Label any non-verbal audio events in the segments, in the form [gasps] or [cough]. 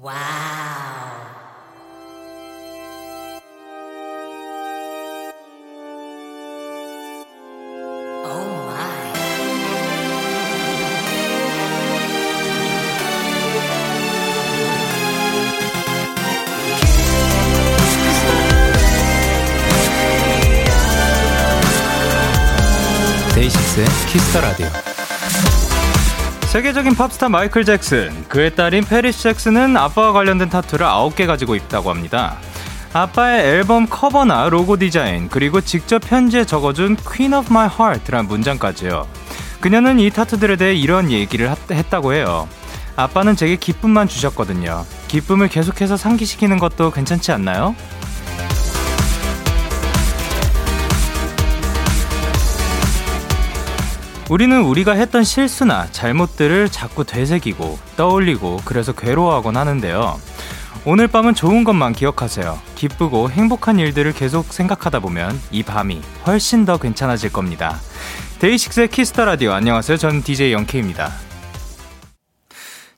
와우. 데이식스의 키스터 라디오. 세계적인 팝스타 마이클 잭슨, 그의 딸인 패리스 잭슨은 아빠와 관련된 타투를 9개 가지고 있다고 합니다. 아빠의 앨범 커버나 로고 디자인, 그리고 직접 편지에 적어준 Queen of My Heart란 문장까지요. 그녀는 이 타투들에 대해 이런 얘기를 했다고 해요. 아빠는 제게 기쁨만 주셨거든요. 기쁨을 계속해서 상기시키는 것도 괜찮지 않나요? 우리는 우리가 했던 실수나 잘못들을 자꾸 되새기고 떠올리고 그래서 괴로워하곤 하는데요. 오늘 밤은 좋은 것만 기억하세요. 기쁘고 행복한 일들을 계속 생각하다 보면 이 밤이 훨씬 더 괜찮아질 겁니다. 데이식스의 키스 더 라디오 안녕하세요. 저는 DJ 영케입니다.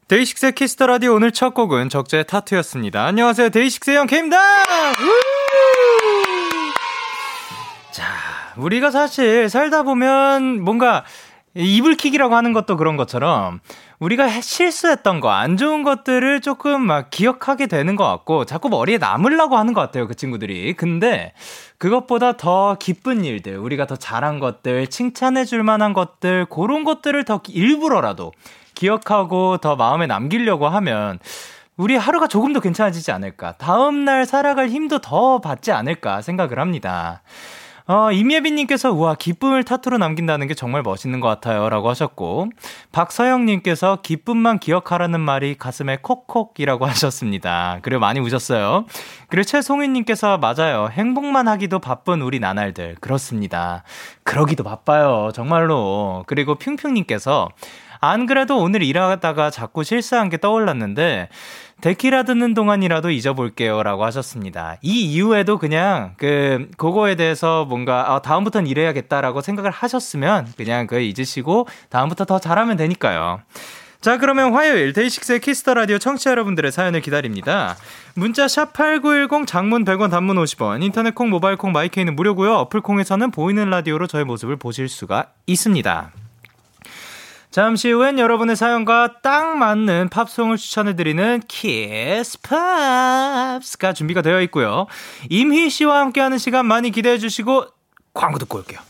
데이식스의 키스 더 라디오 오늘 첫 곡은 적재의 타투였습니다. 안녕하세요. 데이식스의 영케입니다. 자, 우리가 사실 살다 보면 뭔가 이불킥이라고 하는 것도 그런 것처럼 우리가 실수했던 거, 안 좋은 것들을 조금 막 기억하게 되는 것 같고 자꾸 머리에 남으려고 하는 것 같아요, 그 친구들이. 근데 그것보다 더 기쁜 일들, 우리가 더 잘한 것들, 칭찬해 줄 만한 것들, 그런 것들을 더 일부러라도 기억하고 더 마음에 남기려고 하면 우리 하루가 조금 더 괜찮아지지 않을까. 다음날 살아갈 힘도 더 받지 않을까 생각을 합니다. 어, 임예빈님께서, 우와, 기쁨을 타투로 남긴다는 게 정말 멋있는 것 같아요. 라고 하셨고, 박서영님께서, 기쁨만 기억하라는 말이 가슴에 콕콕이라고 [laughs] 하셨습니다. 그리고 많이 우셨어요. 그리고 최송희님께서, 맞아요. 행복만 하기도 바쁜 우리 나날들. 그렇습니다. 그러기도 바빠요. 정말로. 그리고 핑핑님께서, 안 그래도 오늘 일하다가 자꾸 실수한 게 떠올랐는데, 데키라 듣는 동안이라도 잊어볼게요. 라고 하셨습니다. 이 이후에도 그냥, 그, 그거에 대해서 뭔가, 아, 다음부터는 이래야겠다라고 생각을 하셨으면, 그냥 그 잊으시고, 다음부터 더 잘하면 되니까요. 자, 그러면 화요일 데이식스의 키스 더 라디오 청취자 여러분들의 사연을 기다립니다. 문자 샵8910 장문 100원 단문 50원, 인터넷 콩, 모바일 콩, 마이케이는 무료고요. 어플 콩에서는 보이는 라디오로 저의 모습을 보실 수가 있습니다. 잠시 후엔 여러분의 사연과 딱 맞는 팝송을 추천해드리는 키스 팝스가 준비가 되어 있고요. 임희 씨와 함께하는 시간 많이 기대해 주시고 광고 듣고 올게요.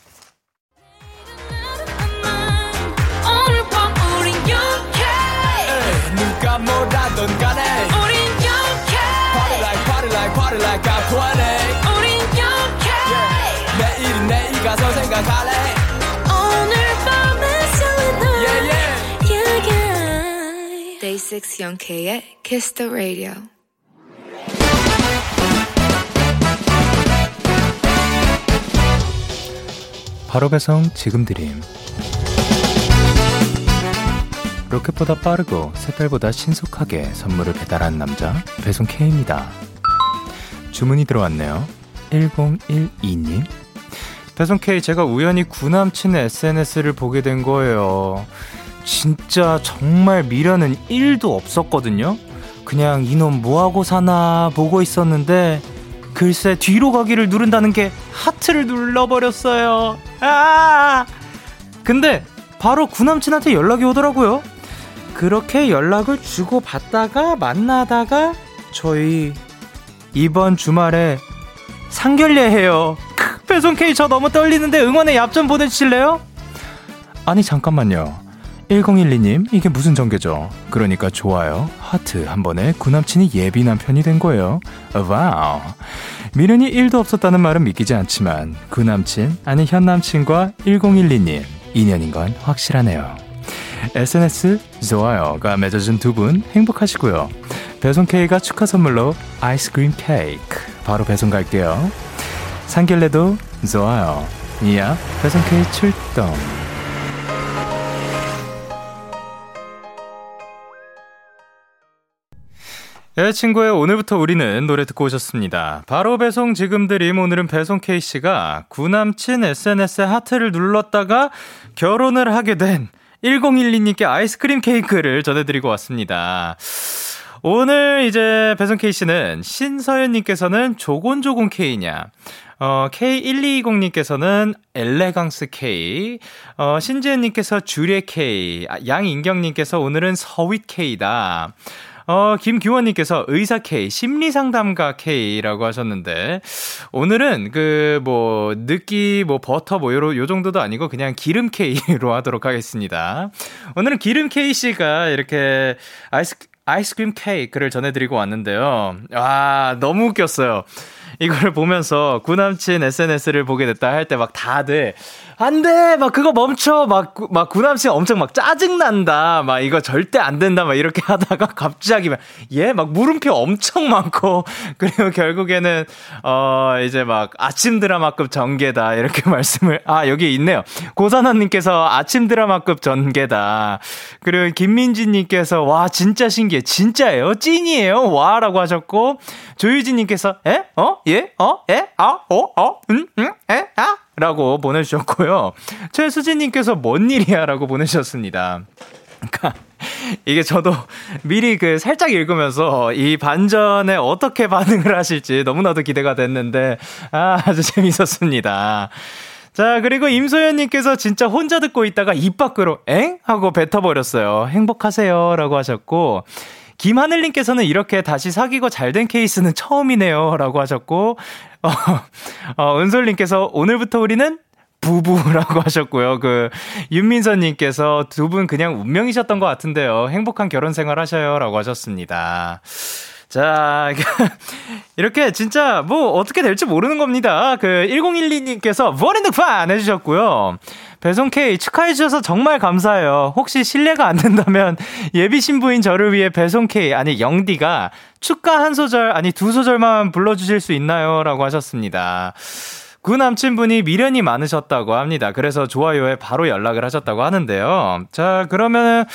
누가 뭐라던 간에 우린 영케 Party like party like party like I'm 20 우린 영케 yeah. 내일은 내일 가서 생각할래 영케이의 Kiss the Radio. 바로 배송 지금 드림. 로켓보다 빠르고 색깔보다 신속하게 선물을 배달한 남자 배송 K입니다. 주문이 들어왔네요. 1012님. 배송 K 제가 우연히 구남친 SNS를 보게 된 거예요. 진짜 정말 미련은 1도 없었거든요. 그냥 이놈 뭐하고 사나 보고 있었는데 글쎄 뒤로 가기를 누른다는 게 하트를 눌러버렸어요. 아! 근데 바로 구남친한테 연락이 오더라고요. 그렇게 연락을 주고 받다가 만나다가 저희 이번 주말에 상견례 해요. 배송 K 저 너무 떨리는데 응원의 얍 좀 보내주실래요? 아니 잠깐만요. 1012님, 이게 무슨 전개죠? 그러니까 좋아요. 하트 한 번에 구남친이 예비 남편이 된 거예요. wow. 미련이 1도 없었다는 말은 믿기지 않지만, 구남친, 아니 현남친과 1012님, 인연인 건 확실하네요. SNS 좋아요가 맺어준 두 분 행복하시고요. 배송 K가 축하 선물로 아이스크림 케이크 바로 배송 갈게요. 상길래도 좋아요. 이야 배송 K 출동. 네, 친구의 오늘부터 우리는 노래 듣고 오셨습니다. 바로 배송 지금 드림 오늘은 배송 K씨가 구남친 SNS에 하트를 눌렀다가 결혼을 하게 된 1012님께 아이스크림 케이크를 전해드리고 왔습니다. 오늘 이제 배송 K씨는 신서연님께서는 조곤조곤 K냐. 어, K1220님께서는 엘레강스 K, 어, 신지은님께서 주례 K, 아, 양인경님께서 오늘은 서윗 K다. 어, 김규원님께서 의사 K, 심리상담가 K라고 하셨는데, 오늘은 그, 뭐, 느끼, 뭐, 버터, 뭐, 요, 요 정도도 아니고 그냥 기름 K로 하도록 하겠습니다. 오늘은 기름 K씨가 이렇게 아이스, 아이스크림 케이크를 전해드리고 왔는데요. 아, 너무 웃겼어요. 이걸 보면서 구남친 SNS를 보게 됐다 할 때 막 다들 안 돼! 막 그거 멈춰! 막, 막 구남친 엄청 막 짜증난다! 막 이거 절대 안 된다! 막 이렇게 [laughs] 하다가 갑자기 막, 예? 막 물음표 엄청 많고, [laughs] 그리고 결국에는, 어, 이제 막 아침 드라마급 전개다. 이렇게 [laughs] 말씀을, 아, 여기 있네요. 고산원님께서 아침 드라마급 전개다. 그리고 김민지님께서, 와, 진짜 신기해. 진짜예요? 찐이에요? 와! 라고 하셨고, 조유진님께서, 에? 어? 예? 어? 에? 아? 어? 어? 응? 응? 에? 아? 라고 보내주셨고요. 최수진님께서 뭔 일이야? 라고 보내주셨습니다. 그니까, 이게 저도 미리 그 살짝 읽으면서 이 반전에 어떻게 반응을 하실지 너무나도 기대가 됐는데, 아, 아주 재밌었습니다. 자, 그리고 임소연님께서 진짜 혼자 듣고 있다가 입 밖으로 엥? 하고 뱉어버렸어요. 행복하세요. 라고 하셨고, 김하늘님께서는 이렇게 다시 사귀고 잘 된 케이스는 처음이네요. 라고 하셨고, 어, 어, 은솔님께서 오늘부터 우리는 부부라고 [laughs] 하셨고요. 그, 윤민선님께서 두 분 그냥 운명이셨던 것 같은데요. 행복한 결혼 생활 하셔요. 라고 하셨습니다. 자, [laughs] 이렇게 진짜 뭐 어떻게 될지 모르는 겁니다. 그 1012님께서 워렌드판 해주셨고요. 배송 K 축하해 주셔서 정말 감사해요. 혹시 실례가 안 된다면 예비 신부인 저를 위해 배송 K, 아니, 영디가 축가 한 소절, 아니, 두 소절만 불러 주실 수 있나요? 라고 하셨습니다. 그 남친분이 미련이 많으셨다고 합니다. 그래서 좋아요에 바로 연락을 하셨다고 하는데요. 자, 그러면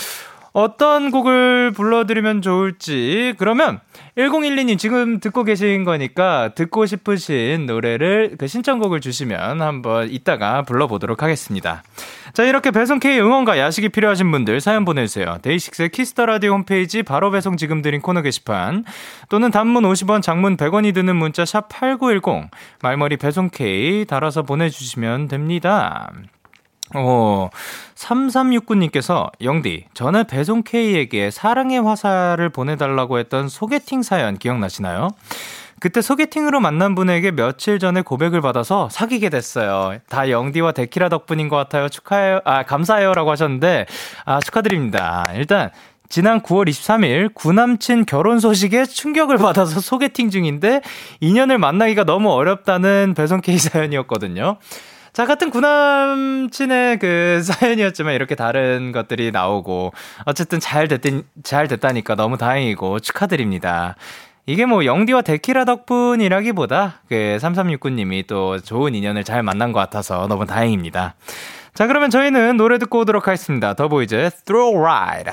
어떤 곡을 불러드리면 좋을지. 그러면 1012님 지금 듣고 계신 거니까 듣고 싶으신 노래를 그 신청곡을 주시면 한번 이따가 불러보도록 하겠습니다. 자, 이렇게 배송K 응원과 야식이 필요하신 분들 사연 보내주세요. 데이식스의 키스 더 라디오 홈페이지 바로 배송 지금 드린 코너 게시판 또는 단문 50원, 장문 100원이 드는 문자 샵 8910 말머리 배송K 달아서 보내주시면 됩니다. 어, 3369님께서, 영디, 전에 배송 K에게 사랑의 화살을 보내달라고 했던 소개팅 사연 기억나시나요? 그때 소개팅으로 만난 분에게 며칠 전에 고백을 받아서 사귀게 됐어요. 다 영디와 데키라 덕분인 것 같아요. 축하해요. 아, 감사해요. 라고 하셨는데, 아, 축하드립니다. 일단, 지난 9월 23일 구남친 결혼 소식에 충격을 받아서 소개팅 중인데, 인연을 만나기가 너무 어렵다는 배송 K 사연이었거든요. 자, 같은 구남친의 그 [laughs] 사연이었지만 이렇게 다른 것들이 나오고 어쨌든 잘 됐든 잘 됐다니까 너무 다행이고 축하드립니다. 이게 뭐 영디와 데키라 덕분이라기보다 그 3369님이 또 좋은 인연을 잘 만난 것 같아서 너무 다행입니다. 자, 그러면 저희는 노래 듣고 오도록 하겠습니다. 더보이즈 Thrill Ride.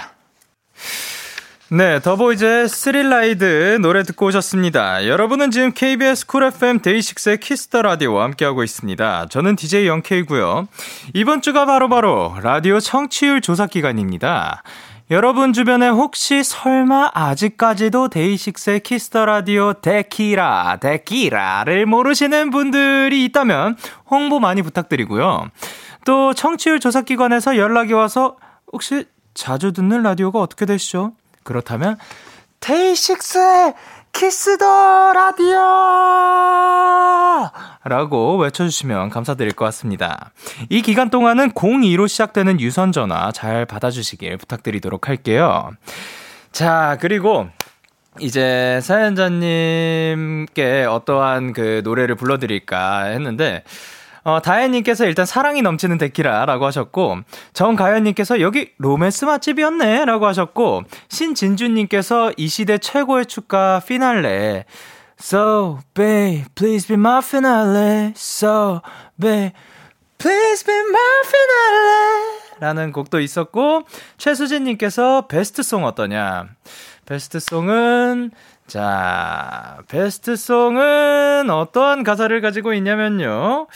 네, 더보이즈의 Thrill Ride 노래 듣고 오셨습니다. 여러분은 지금 KBS 쿨 FM 데이식스의 키스 더 라디오와 함께하고 있습니다. 저는 DJ 영케이고요. 이번 주가 바로바로 바로 라디오 청취율 조사 기간입니다. 여러분 주변에 혹시 설마 아직까지도 데이식스의 키스 더 라디오 데키라, 데키라를 모르시는 분들이 있다면 홍보 많이 부탁드리고요. 또 청취율 조사 기관에서 연락이 와서 혹시 자주 듣는 라디오가 어떻게 되시죠? 그렇다면 데이식스의 키스더 라디오! 라고 외쳐주시면 감사드릴 것 같습니다. 이 기간 동안은 02로 시작되는 유선전화 잘 받아주시길 부탁드리도록 할게요. 자, 그리고 이제 사연자님께 어떠한 그 노래를 불러드릴까 했는데, 어, 다혜님께서 일단 사랑이 넘치는 데키라라고 하셨고, 정가연님께서 여기 로맨스 맛집이었네 라고 하셨고, 신진주님께서 이 시대 최고의 축가 피날레. So, babe, please be my finale. So, babe, please be my finale. 라는 곡도 있었고, 최수진님께서 Best Song 어떠냐. 베스트송은, 자, 베스트송은 어떠한 가사를 가지고 있냐면요.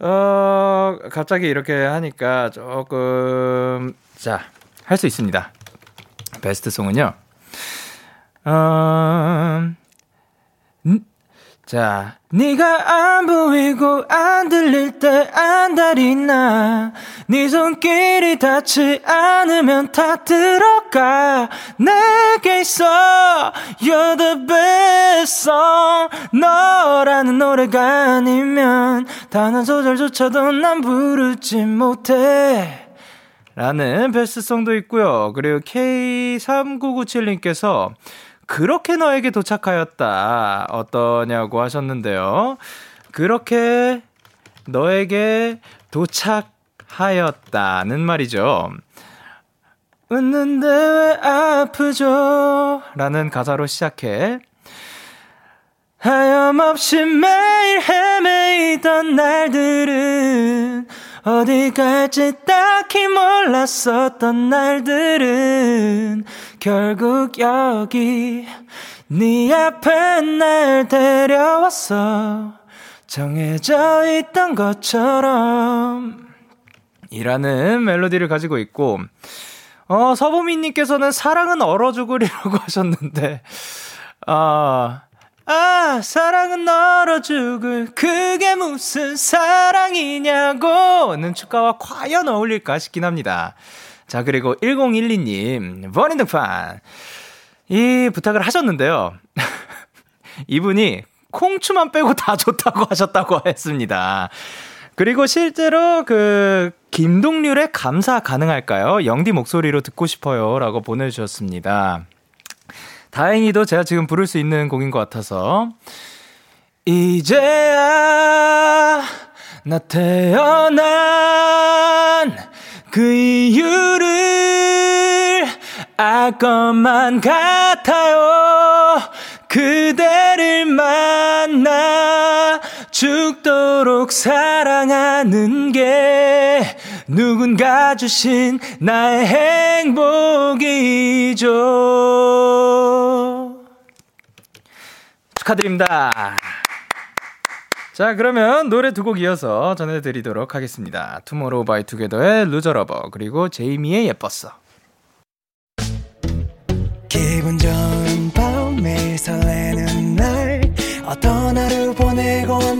어, 갑자기 이렇게 하니까 조금, 자, 할 수 있습니다. 베스트 송은요. 어, 자, 네가 안 보이고 안 들릴 때 안달이 나. 네 손길이 닿지 않으면 다 들어가. 내게 있어. You're the best song. 너라는 노래가 아니면 단 한 소절조차도 난 부르지 못해. 라는 베스트송도 있고요. 그리고 K3997님께서 그렇게 너에게 도착하였다. 어떠냐고 하셨는데요. 그렇게 너에게 도착하였다는 말이죠. 웃는데 왜 아프죠? 라는 가사로 시작해. 하염없이 매일 헤매이던 날들은 어디 갈지 딱히 몰랐었던 날들은 결국 여기 네 앞에 날 데려왔어. 정해져 있던 것처럼. 이라는 멜로디를 가지고 있고 어 서보미님께서는 사랑은 얼어 죽으리라고 [laughs] 하셨는데 아 아, 사랑은 너로 죽을 그게 무슨 사랑이냐고 는 축가와 과연 어울릴까 싶긴 합니다. 자, 그리고 1012님, 버닝등판. 이 부탁을 하셨는데요. [laughs] 이분이 콩추만 빼고 다 좋다고 하셨다고 했습니다. 그리고 실제로 그 김동률의 감사 가능할까요? 영디 목소리로 듣고 싶어요. 라고 보내주셨습니다. 다행히도 제가 지금 부를 수 있는 곡인 것 같아서. 이제야 나 태어난 그 이유를 알 것만 같아요. 그대를 만나 죽도록 사랑하는 게 누군가 주신 나의 행복이죠. 축하드립니다. 자, 그러면 노래 두 곡 이어서 전해드리도록 하겠습니다. 투모로우 바이 투게더의 Loser Lover, 그리고 제이미의 예뻤어. 기분 좋은 밤 매일 설레는 날 어떤 하루 보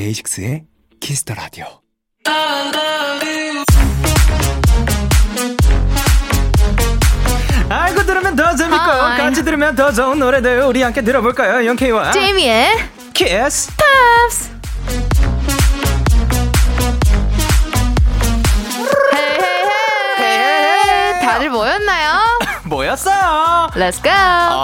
데이식스의 키스 더 라디오. 알고 들으면 더 재밌고, hi. 같이 들으면 더 좋은 노래들 우리 함께 들어볼까요? 영케이와 제이미의 키스. 헤헤헤. 다들 모였나요? 모였어요. Let's go.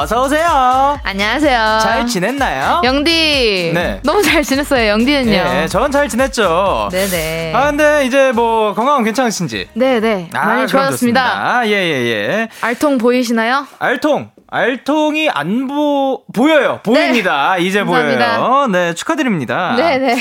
어서 오세요. 안녕하세요. 잘 지냈나요? 영디. 네. 너무 잘 지냈어요. 영디는요. 예, 전잘 지냈죠. 네네. 아, 근데 이제 뭐 건강은 괜찮으신지? 네네. 아, 많이 좋아졌습니다. 좋습니다. 예, 예, 예. 알통 보이시나요? 알통. 알통이 안 보, 보여요. 보입니다. 이제 네. 감사합니다. 보여요. 네, 축하드립니다. 네네.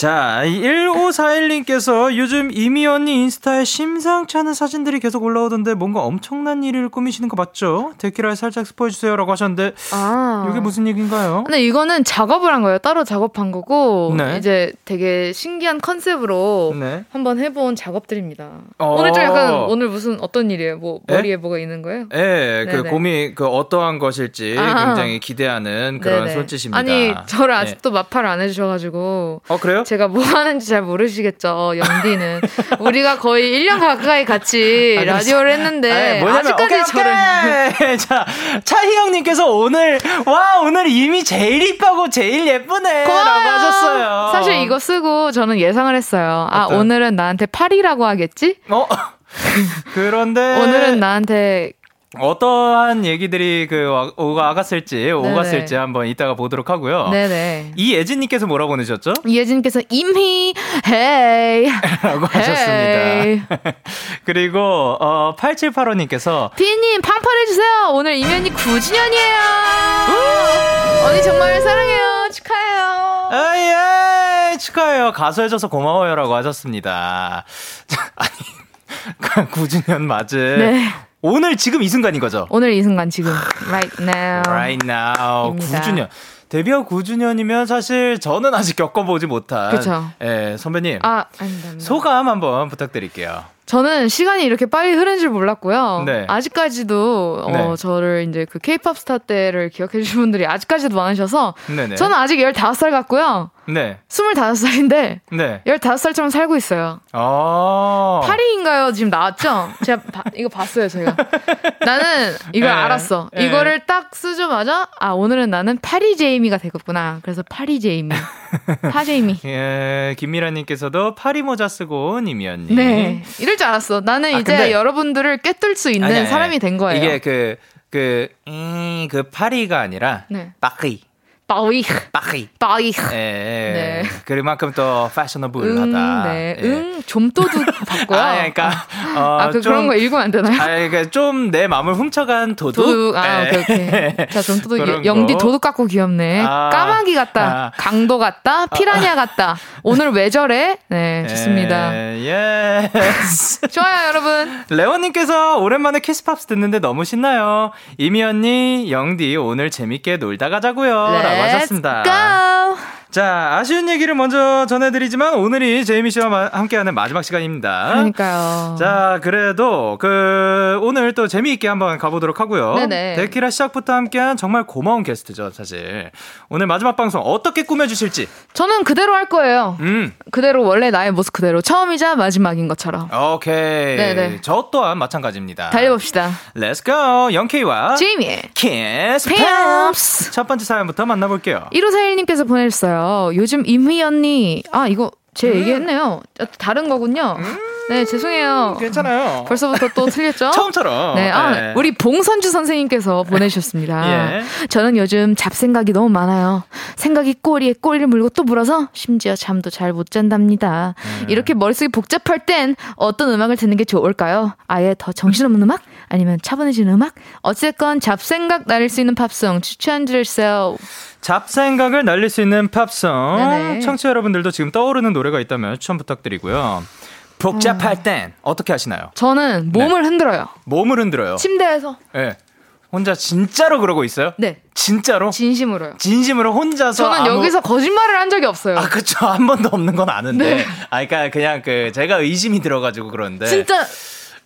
자, 1541님께서 요즘 이미 언니 인스타에 심상치 않은 사진들이 계속 올라오던데 뭔가 엄청난 일을 꾸미시는 거 맞죠? 데키라 살짝 스포해주세요. 라고 하셨는데, 아. 이게 무슨 얘기인가요? 근데 이거는 작업을 한 거예요. 따로 작업한 거고 네. 이제 되게 신기한 컨셉으로 네. 한번 해본 작업들입니다. 어. 오늘 좀 약간 오늘 무슨 어떤 일이에요? 뭐 네? 머리에 뭐가 있는 거예요? 예, 그. 고민, 그 어떠한 것일지 아. 굉장히 기대하는 그런 네네. 손짓입니다. 아니 저를 네. 아직도 마파를 안 해주셔가지고 어, 그래요? 제가 뭐 하는지 잘 모르시겠죠. 영디는 [laughs] 우리가 거의 1년 가까이 같이 아니, 라디오를 했는데 아니, 뭐냐면, 아직까지 오케이, 저를 오케이. [laughs] 자, 차희영님께서 오늘, 와, 오늘 이미 제일 이쁘고 제일 예쁘네. 라고 고마워요. 하셨어요. 사실 이거 쓰고 저는 예상을 했어요. 아 어떤? 오늘은 나한테 8이라고 하겠지? 어? [laughs] 그런데. 오늘은 나한테 어떠한 얘기들이 그 와- 오가갔을지 오갔을지 네네. 한번 이따가 보도록 하고요. 네네. 이예진님께서 뭐라 보내셨죠? 이예진께서 임희 헤이 [laughs] 라고 하셨습니다. [laughs] 그리고 어 8785님께서 피님 팡팡 해 주세요. 오늘 이면이 9주년이에요. 언니 정말 사랑해요. 축하해요. 아, 예, 축하해요. 가수해줘서 고마워요라고 하셨습니다. 자, [laughs] 아니, 9주년 맞은. 네. 오늘 지금 이 순간인 거죠? 오늘 이 순간 지금 right now. Right now. 입니다. 9주년. 데뷔하고 9주년이면 사실 저는 아직 겪어보지 못한. 그쵸. 예, 선배님. 아, 아닙니다. 소감 한번 부탁드릴게요. 저는 시간이 이렇게 빨리 흐른 줄 몰랐고요. 네. 아직까지도 어, 네. 저를 이제 그 케이팝 스타 때를 기억해 주신 분들이 아직까지도 많으셔서 네네. 저는 아직 15살 같고요. 네. 25살인데 네. 15살처럼 살고 있어요. 어. 파리인가요? 지금 나왔죠? 제가 바- 이거 봤어요, 제가. 나는 이걸 네. 알았어. 네. 이거를 딱 쓰자마자 아, 오늘은 나는 파리 제이미가 되겠구나. 그래서 파리 제이미. [laughs] 파 제이미. 예, 김미라 님께서도 파리 모자 쓰고 온 이미연님. 네. 이럴 줄 알았어. 나는 아, 이제 근데- 여러분들을 꿰뚫 수 있는 아니, 아니, 사람이 된 거예요. 이게 그, 그, 음, 그 파리가 아니라, 네. 파리. 빠위. 파리. 빠위. 예, 예. 네. 그만큼 또 패셔너블하다. 응, 네. 예. 응, 좀도둑 [laughs] 봤고요. 아, 그러니까, 어, 아, 그, 좀, 그런 거 읽으면 안 되나요? 아, 그러니까 좀 내 마음을 훔쳐간 도둑. 도둑, 아, 예. 오케이, 오케이. [laughs] 자, 좀도둑, 그런 영디 거. 도둑 같고 귀엽네. 아, 까마귀 같다. 아. 강도 같다. 피라냐 같다. 오늘 왜 저래? 네, 좋습니다. 예. 예. [laughs] 좋아요, 여러분. 레원님께서 오랜만에 키스팝스 듣는데 너무 신나요. 제이미 언니, 영디 오늘 재밌게 놀다 가자고요. 라고 하셨습니다. go! 자, 아쉬운 얘기를 먼저 전해드리지만 오늘이 제이미 씨와 마- 함께하는 마지막 시간입니다. 그러니까요. 자, 그래도 그 오늘 또 재미있게 한번 가보도록 하고요. 네네. 데키라 시작부터 함께한 정말 고마운 게스트죠, 사실. 오늘 마지막 방송 어떻게 꾸며주실지. 저는 그대로 할 거예요. 음, 그대로 원래 나의 모습 그대로 처음이자 마지막인 것처럼. 오케이. 네네. 저 또한 마찬가지입니다. 달려봅시다. Let's go, 영케이와 제이미의 키스 팝스. 팝스. 첫 번째 사연부터 만나볼게요. 1541님께서 보내주셨어요. 요즘 제이미 언니, 아, 이거 제 음. 얘기했네요. 아, 다른 거군요. 네, 죄송해요. 괜찮아요. 벌써부터 또 틀렸죠? [laughs] 처음처럼. 네, 아, 네. 우리 봉선주 선생님께서 보내주셨습니다. [laughs] 예. 저는 요즘 잡생각이 너무 많아요. 생각이 꼬리에 꼬리를 물고 또 물어서 심지어 잠도 잘 못 잔답니다. 음. 이렇게 머릿속이 복잡할 땐 어떤 음악을 듣는 게 좋을까요? 아예 더 정신없는 음악? 아니면 차분해지는 음악? 어쨌건 잡생각 날릴 수 있는 팝송 추천드릴게요. 잡생각을 날릴 수 있는 팝송. 네네. 청취자 여러분들도 지금 떠오르는 노래가 있다면 추천 부탁드리고요. 복잡할 땐 어떻게 하시나요? 저는 몸을 흔들어요. 몸을 흔들어요. 침대에서. 예. 혼자 진짜로 그러고 있어요? 네. 진짜로? 진심으로요. 진심으로 혼자서 저는 아무- 여기서 거짓말을 한 적이 없어요. 아 그쵸 한 번도 없는 건 아는데 네. 아 그러니까 그냥 그 제가 의심이 들어가지고 그러는데 진짜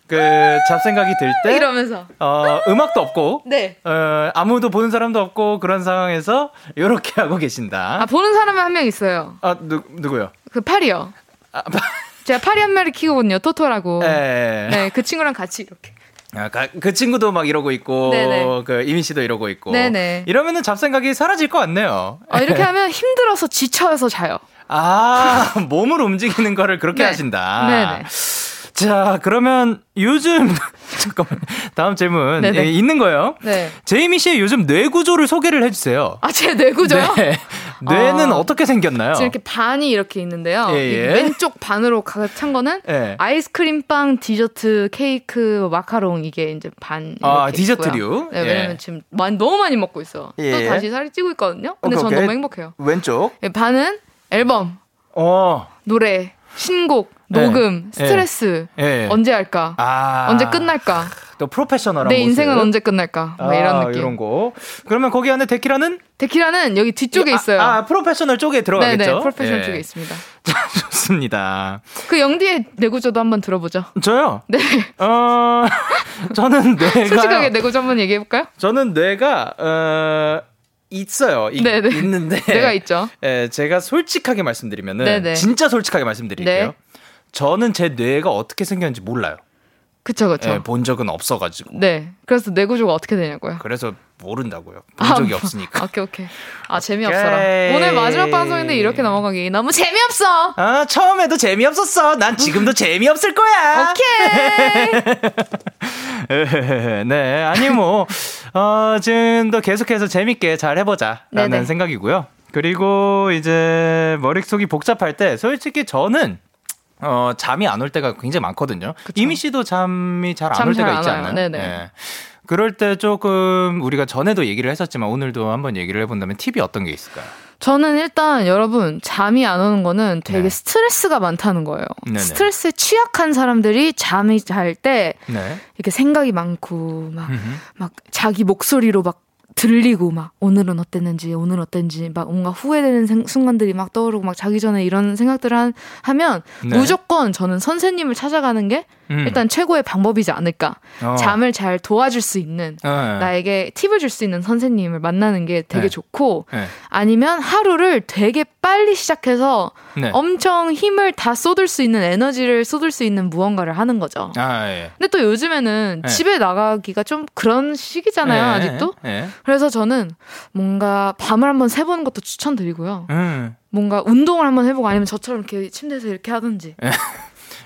그 잡생각이 들 때 이러면서. 어, 음악도 없고 네. 어, 아무도 보는 사람도 없고 그런 상황에서 이렇게 [laughs] 하고 계신다. 아, 보는 사람은 한 명 있어요. 아 누, 누구요? 그 파리요. 아, [laughs] 제가 파리 한 마리 키우거든요. 토토라고. 예. 네, 그 친구랑 같이 이렇게. 아, 가- 그 친구도 막 이러고 있고 네네. 그 이민 씨도 이러고 있고 네네. 이러면은 잡생각이 사라질 것 같네요. 어, 이렇게 하면 힘들어서 지쳐서 자요. 아 [laughs] 몸을 움직이는 거를 그렇게 네. 하신다. 네네. 자 그러면 요즘 [laughs] 잠깐만 다음 질문. 예, 있는 거예요. 네. 제이미 씨의 요즘 뇌 구조를 소개를 해주세요. 아, 제 뇌 구조요? 네. 뇌는 아. 어떻게 생겼나요? 지금 이렇게 반이 이렇게 있는데요. 예, 예. 이 왼쪽 반으로 가득 찬 거는 예. 아이스크림 빵, 디저트, 케이크, 마카롱 이게 이제 반. 아, 이렇게 디저트류? 네, 예. 왜냐면 지금 많이, 너무 많이 먹고 있어. 예. 또 다시 살이 찌고 있거든요. 근데 오케이, 전 오케이. 너무 행복해요. 왼쪽. 예, 반은 앨범, 어. 노래, 신곡, 네. 녹음, 예. 스트레스. 예. 언제 할까? 아. 언제 끝날까? 또 프로페셔널한 내 인생은 모습. 언제 끝날까? 뭐 아, 이런 느낌. 이런 거. 그러면 거기 안에 데키라는 데키라는 여기 뒤쪽에 아, 있어요. 아, 프로페셔널 쪽에 들어가겠죠. 네네, 프로페셔널 예. 쪽에 있습니다. [laughs] 좋습니다. 그 영디의 내구조도 한번 들어보죠. 저요? 네. 어, [laughs] 저는 [laughs] 뇌가 솔직하게 내구조 한번 얘기해볼까요? 저는 뇌가 어 있어요. 이- 네네. 있는데 [laughs] 뇌가 있죠. 예, 제가 솔직하게 말씀드리면은 네네. 진짜 솔직하게 말씀드릴게요. 네. 저는 제 뇌가 어떻게 생겼는지 몰라요. 그쵸, 그쵸. 예, 본 적은 없어가지고. 네. 그래서 내구조가 어떻게 되냐고요. 그래서 모른다고요. 본 적이 아, 없으니까. 오케이, 오케이. 아, 재미없어라. 오케이. 오늘 마지막 방송인데 이렇게 넘어가기 너무 재미없어! 아, 처음에도 재미없었어. 난 지금도 [laughs] 재미없을 거야. 오케이! [laughs] 네, 아니 뭐, 어, 지금도 계속해서 재밌게 잘 해보자. 라는 네네. 생각이고요. 그리고 이제 머릿속이 복잡할 때 솔직히 저는 어, 잠이 안 올 때가 굉장히 많거든요. 이미 씨도 잠이 잘안잠올잘 때가 안 있지. 않나요? 네네. 예. 그럴 때 조금 우리가 전에도 얘기를 했었지만 오늘도 한번 얘기를 해본다면 팁이 어떤 게 있을까요? 저는 일단 여러분 잠이 안 오는 거는 되게 네. 스트레스가 많다는 거예요. 네네. 스트레스에 취약한 사람들이 잠이 잘때 네. 이렇게 생각이 많고 막. 막 자기 목소리로 막 들리고 막 오늘은 어땠는지 오늘 어땠는지 막 뭔가 후회되는 생- 순간들이 막 떠오르고 막 자기 전에 이런 생각들을 한, 하면 네. 무조건 저는 선생님을 찾아가는 게 음. 일단 최고의 방법이지 않을까 어. 잠을 잘 도와줄 수 있는 네. 나에게 팁을 줄 수 있는 선생님을 만나는 게 되게 네. 좋고 네. 아니면 하루를 되게 빨리 시작해서 네. 엄청 힘을 다 쏟을 수 있는 에너지를 쏟을 수 있는 무언가를 하는 거죠. 아, 예. 근데 또 요즘에는 네. 집에 나가기가 좀 그런 시기잖아요, 예, 아직도. 예. 그래서 저는 뭔가 밤을 한번 새 보는 것도 추천드리고요. 음. 뭔가 운동을 한번 해보고 아니면 저처럼 이렇게 침대에서 이렇게 하든지.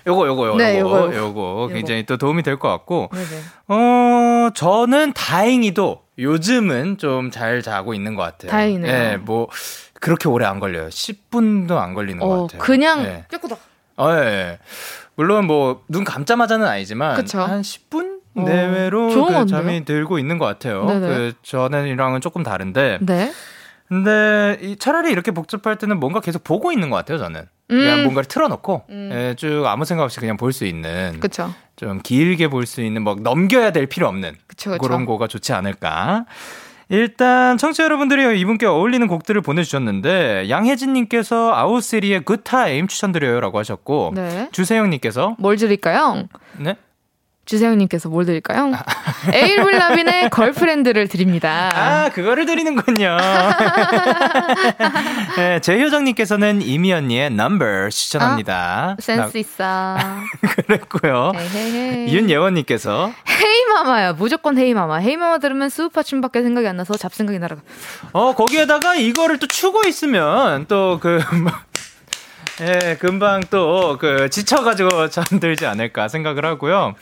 요거 요거 요거 네, 요거 요거, 굉장히 또 도움이 될 것 같고 네네. 어 저는 다행히도 요즘은 좀 잘 자고 있는 것 같아요. 다행이네요. 예, 뭐 그렇게 오래 안 걸려요. 10분도 안 걸리는 것 어, 같아요. 그냥 예. 깨끗하다. 어, 예, 예. 물론 뭐 눈 감자마자는 아니지만 그쵸. 한 10분 어, 내외로 좋은 그? 잠이 들고 있는 것 같아요. 네네. 그 전이랑은 조금 다른데 네. 근데 이 차라리 이렇게 복잡할 때는 뭔가 계속 보고 있는 것 같아요. 저는 그냥 음. 뭔가를 틀어놓고 음. 예, 쭉 아무 생각 없이 그냥 볼 수 있는 그쵸. 좀 길게 볼 수 있는 뭐 넘겨야 될 필요 없는 그쵸, 그쵸. 그런 거가 좋지 않을까. 일단 청취자 여러분들이 이분께 어울리는 곡들을 보내주셨는데 양혜진님께서 아웃시리의 굿타임 추천드려요라고 하셨고 네. 주세영님께서 뭘 드릴까요? 네 주세영님께서 뭘 드릴까요? [laughs] 에이브릴 라빈의 Girlfriend를 드립니다. 아, 그거를 드리는군요. [laughs] 네, 제효정님께서는 제이미 언니의 Numbers 추천합니다. 아, 센스 있어. 나- [laughs] 그랬고요. 윤예원님께서 헤이 마마야. 무조건 헤이 마마. 헤이 마마 들으면 스우파 춤밖에 생각이 안 나서 잡생각이 날아가. 어 거기에다가 이거를 또 추고 있으면 또그 예, 금방 또 그 지쳐가지고 잠들지 않을까 생각을 하고요.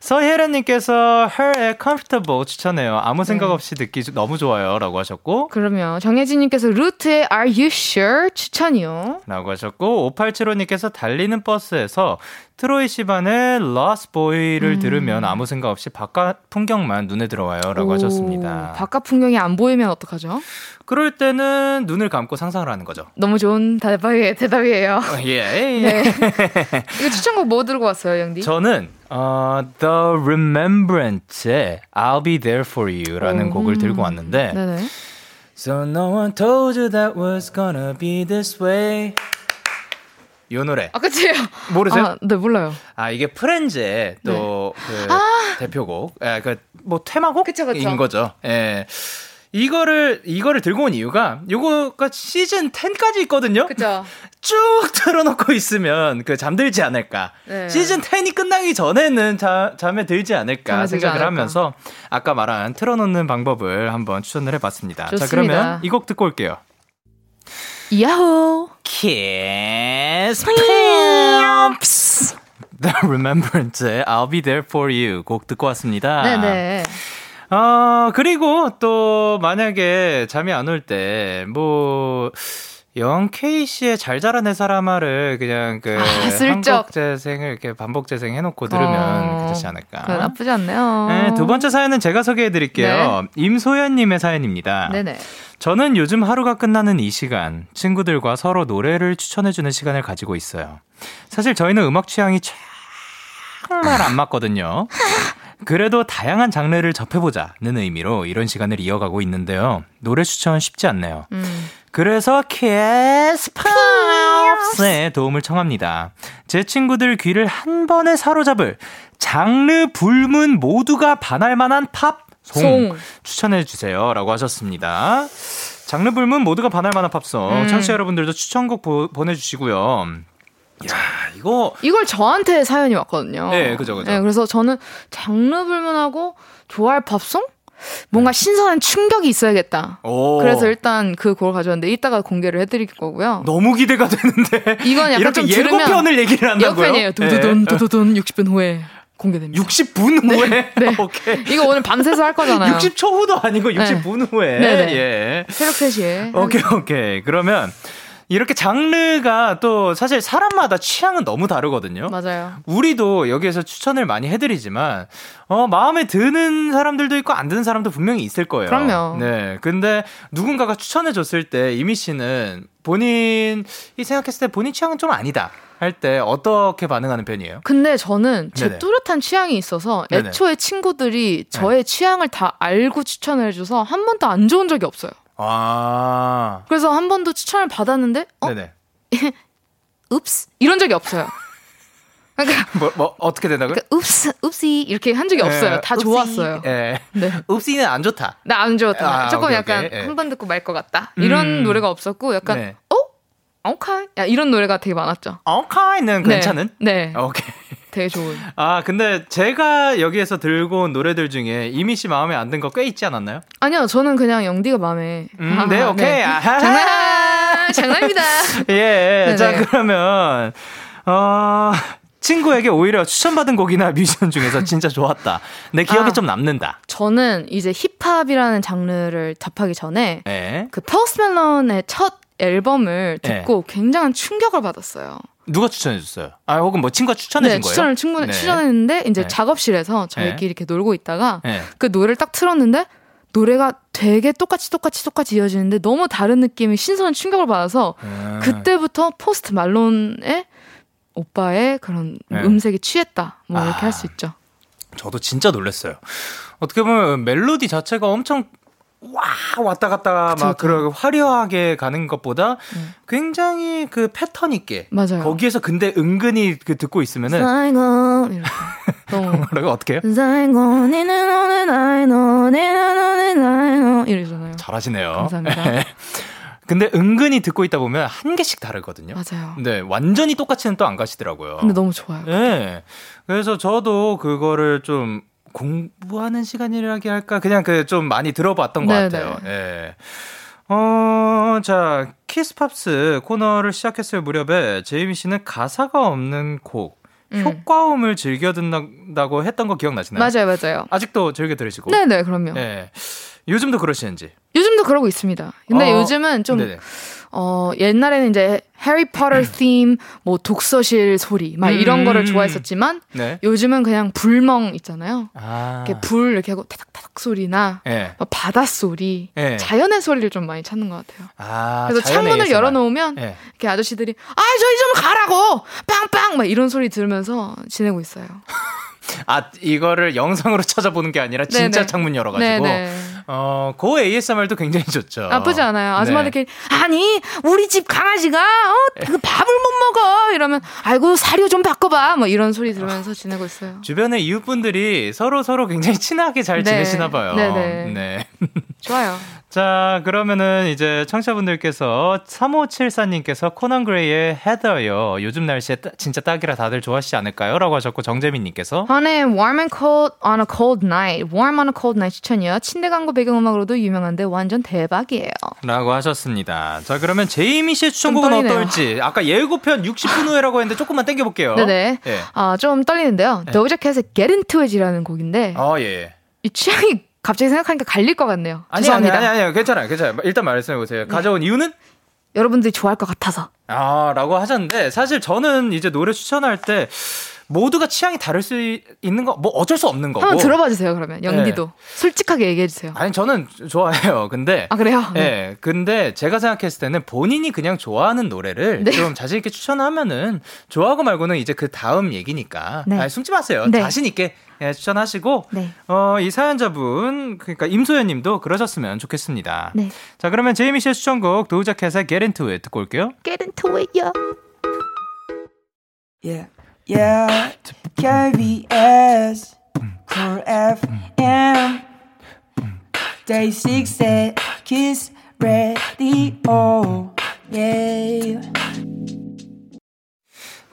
서혜련님께서 Her의 Comfortable 추천해요. 아무 생각 네. 없이 듣기 너무 좋아요라고 하셨고 그러면 정혜진님께서 루트의 Are You Sure 추천이요. 라고 하셨고 5875님께서 달리는 버스에서 트로이 시반의 Lost Boy를 음. 들으면 아무 생각 없이 바깥 풍경만 눈에 들어와요라고 오, 하셨습니다. 바깥 풍경이 안 보이면 어떡하죠? 그럴 때는 눈을 감고 상상을 하는 거죠. 너무 좋은 대답이, 대답이에요. 어, [laughs] 예. 네. 이거 추천곡 뭐 들고 왔어요, 영디? 저는 어, The Remembrance의 I'll Be There For You라는 오. 곡을 들고 왔는데 네네. So no one told you that was gonna be this way 이 노래 아, 그치요? 모르세요? 아, 네, 몰라요. 아 이게 프렌즈의 또그 대표곡, 예, 그 뭐 테마곡인 그쵸, 그쵸. 거죠. 예. 이거를 이거를 들고 온 이유가 요거가 시즌 10까지 있거든요. 그쵸. [laughs] 쭉 틀어놓고 있으면 그 잠들지 않을까. 네. 시즌 10이 끝나기 전에는 자, 잠에 들지 않을까 잠에 생각을 않을까. 하면서 아까 말한 틀어놓는 방법을 한번 추천을 해봤습니다. 자 좋습니다. 그러면 이 곡 듣고 올게요. 야호! Kiss Pimps [laughs] The Remembrance의 I'll Be There For You 곡 듣고 왔습니다. 네네. 어, 그리고 또 만약에 잠이 안 올 때, 뭐, 영케이 씨의 잘 자란 내 사람아를 그냥 그 아, 슬쩍. 한국 재생을 이렇게 반복 재생 해놓고 들으면 어, 괜찮지 않을까. 그거 나쁘지 않네요. 네, 두 번째 사연은 제가 소개해 드릴게요. 임소연님의 사연입니다. 네네. 저는 요즘 하루가 끝나는 이 시간, 친구들과 서로 노래를 추천해주는 시간을 가지고 있어요. 사실 저희는 음악 취향이 정말 안 맞거든요. 그래도 다양한 장르를 접해보자는 의미로 이런 시간을 이어가고 있는데요. 노래 추천 쉽지 않네요. 음. 그래서 캐스파스의 도움을 청합니다. 제 친구들 귀를 한 번에 사로잡을 장르 불문 모두가 반할 만한 팝송 송. 추천해 주세요라고 하셨습니다. 장르 불문 모두가 반할 만한 팝송 음. 청취자 여러분들도 추천곡 보, 보내주시고요. 야 이거 이걸 저한테 사연이 왔거든요. 네, 그죠, 그죠. 네, 그래서 저는 장르 불문하고 좋아할 팝송? 뭔가 신선한 충격이 있어야겠다. 오, 그래서 일단 그 곡을 가져왔는데 이따가 공개를 해드릴 거고요. 너무 기대가 되는데 이건 약간 좀 예고편을 얘기를 한다고요? 예고편이에요. 두두둔 네. 두두둔 60분 후에 공개됩니다. 60분 후에 네. [laughs] 오케이. 이거 오늘 밤새서 할 거잖아요. 60초 후도 아니고 60분 후에. 네네. 예. 새벽 3시에. 오케이, 오케이. 그러면 이렇게 장르가 또 사실 사람마다 취향은 너무 다르거든요. 맞아요. 우리도 여기에서 추천을 많이 해드리지만, 어, 마음에 드는 사람들도 있고 안 드는 사람도 분명히 있을 거예요. 그럼요. 네. 근데 누군가가 추천해줬을 때 이미 씨는 본인이 생각했을 때 본인 취향은 좀 아니다. 할때 어떻게 반응하는 편이에요? 근데 저는 제 네네. 뚜렷한 취향이 있어서 네네. 네. 애초에 친구들이 저의 취향을 다 알고 추천을 해줘서 한 번도 안 좋은 적이 없어요. 아. 그래서 한 번도 추천을 받았는데 어? 네네. [laughs] 읍스? 이런 적이 없어요. 그러니까 [laughs] 뭐, 뭐, 어떻게 된다고요? 그 읍스, 읍시 이렇게 한 적이 없어요. 예, 다 읍시, 좋았어요. 예. 네. 읍시는 안 좋다. 나 안 좋았다. 아, 조금 오케이, 약간. 예. 한번 듣고 말 것 같다. 이런 음. 노래가 없었고 약간 네. 어? 오카이? 야, 이런 노래가 되게 많았죠. 어카이는 네. 괜찮은? 네. 오케이. 되게 좋은. 아, 근데 제가 여기에서 들고 온 노래들 중에 제이미 씨 마음에 안 든 거 꽤 있지 않았나요? 아니요, 저는 그냥 영디가 마음에. 음, 아, 네, 오케이. 아하. 장난! 장난입니다. [laughs] 예, 네네. 자, 그러면, 어, 친구에게 오히려 추천받은 곡이나 뮤지션 중에서 진짜 좋았다. 내 기억에 아. 좀 남는다. 저는 이제 힙합이라는 장르를 접하기 전에 예. 그 포스트 말론의 첫 앨범을 네. 듣고 굉장한 충격을 받았어요. 누가 추천해줬어요? 아, 혹은 뭐 친구가 추천해준 네, 거예요? 추천을 충분히 네. 추천했는데 이제 네. 작업실에서 저희끼리 이렇게 놀고 있다가 네. 그 노래를 딱 틀었는데 노래가 되게 똑같이 똑같이 똑같이 이어지는데 너무 다른 느낌의 신선한 충격을 받아서 음. 그때부터 포스트 말론의 오빠의 그런 네. 음색에 취했다. 뭐 이렇게 아. 할수 있죠. 저도 진짜 놀랐어요. 어떻게 보면 멜로디 자체가 엄청 와 왔다 갔다 그쵸, 막. 그런 화려하게 가는 것보다 음. 굉장히 그 패턴 있게 맞아요. 거기에서 근데 은근히 그 듣고 있으면은 사이건 이렇게 [laughs] 어떻게 해요? 나이 나이 너 이러잖아요. 잘하시네요. 감사합니다. [laughs] 근데 은근히 듣고 있다 보면 한 개씩 다르거든요. 맞아요. 네, 완전히 똑같이는 또 안 가시더라고요. 근데 너무 좋아요. 네. 그래서 저도 그거를 좀 공부하는 시간이라기 할까? 그냥 그 좀 많이 들어봤던 것 네네. 같아요. 예. 어, 자, 키스팝스 코너를 시작했을 무렵에 제이미 씨는 가사가 없는 곡, 음. 효과음을 즐겨 듣는다고 했던 거 기억나시나요? 맞아요, 맞아요. 아직도 즐겨 들으시고. 네 네, 그럼요. 예. 요즘도 그러시는지. 요즘도 그러고 있습니다. 근데 어, 요즘은 좀, 네네. 어, 옛날에는 이제 해리포터 팀, [clears throat] 뭐 독서실 소리, 막 이런 음. 거를 좋아했었지만, 네. 요즘은 그냥 불멍 있잖아요. 아. 이렇게 불 이렇게 하고 타닥타닥 소리나, 예. 막 바다 소리, 예. 자연의 소리를 좀 많이 찾는 것 같아요. 아, 그래서 창문을. 열어놓으면 예. 이렇게 아저씨들이 아 저희 좀 가라고 빵빵 막 이런 소리 들으면서 지내고 있어요. [laughs] 아, 이거를 영상으로 찾아보는 게 아니라 진짜 네네. 창문 열어가지고. 네네. 어, 그 ASMR도 굉장히 좋죠. 나쁘지 않아요. 네. 아줌마들끼리 아니 우리 집 강아지가 어, 그 밥을 못 먹어 이러면 아이고 사료 좀 바꿔봐 뭐 이런 소리 들으면서 지내고 있어요. 주변의 이웃분들이 서로 서로 굉장히 친하게 잘 네. 지내시나 봐요. 네네. 네. 좋아요. 자, 그러면은 이제 청취자분들께서 3574님께서 코난 그레이의 헤더요. 요즘 날씨에 따- 진짜 딱이라 다들 좋아하시지 않을까요? 라고 하셨고 정재민님께서 헌의 Warm and Cold on a Cold Night, Warm on a Cold Night 추천이요. 침대 광고 배경음악으로도 유명한데 완전 대박이에요. 라고 하셨습니다. 자, 그러면 제이미 씨의 추천곡은. 어떨지. 아까 예고편 60분 후에라고 했는데 조금만 땡겨볼게요. 네네. 예. 아, 좀 떨리는데요. 도자 캣의 Get Into It이라는 곡인데 어, 예. 이 취향이 갑자기 생각하니까 갈릴 것 같네요. 아니, 죄송합니다. 아니, 아니, 아니, 괜찮아요. 괜찮아요. 일단 말씀해 보세요. 가져온 이유는? 여러분들이 좋아할 것 같아서. 아, 라고 하셨는데, 사실 저는 이제 노래 추천할 때, 모두가 취향이 다를 수 있는 거, 뭐 어쩔 수 없는 거고. 한번 들어봐 주세요, 그러면. 영디도. 솔직하게 얘기해 주세요. 아니, 저는 좋아해요. 근데. 아, 그래요? 예, 근데 제가 생각했을 때는 본인이 그냥 좋아하는 노래를 네. 좀 자신 있게 추천하면은, 좋아하고 말고는 이제 그 다음 얘기니까. 네. 아니, 숨지 마세요. 네. 자신 있게 예, 추천하시고, 네. 어, 이 사연자분, 그러니까 임소연 님도 그러셨으면 좋겠습니다. 네. 자, 그러면 제이미 씨의 추천곡, 도우자켓의 Get Into It 듣고 올게요. Get into it, yo. Yeah, yeah. KBS, Cool FM, DAY6의 Kiss the Radio. Yeah.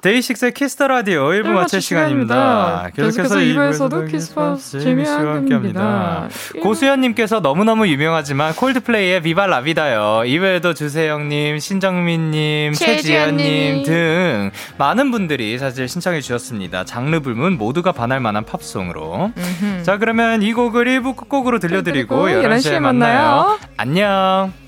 데이식스의 키스 더 라디오 1부 이만 마칠 시간입니다. 계속해서 이부에서도 키스팝스 재미와 함께합니다. 고수연님께서 너무너무 유명하지만 콜드플레이의 Viva La Vida요. 이외에도 주세영님, 신정민님, 최지연님. 등 많은 분들이 사실 신청해 주셨습니다. 장르 불문 모두가 반할 만한 팝송으로. 자 그러면 이 곡을 1부 끝곡으로 들려드리고 그리고 11시에 11시에 만나요. 만나요. 안녕.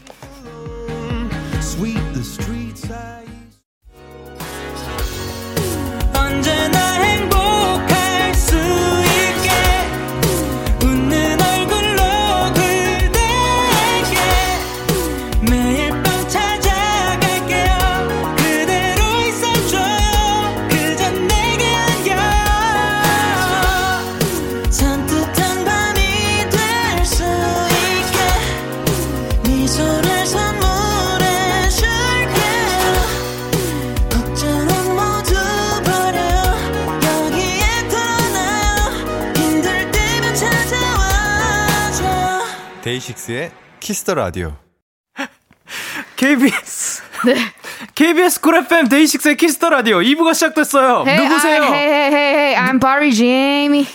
데이식스의 키스터 라디오. KBS. 네. KBS 쿨 FM 데이식스의 키스터 라디오 2부가 시작됐어요. Hey, 누구세요? I, hey, hey, hey, hey, I'm Barry Jamie.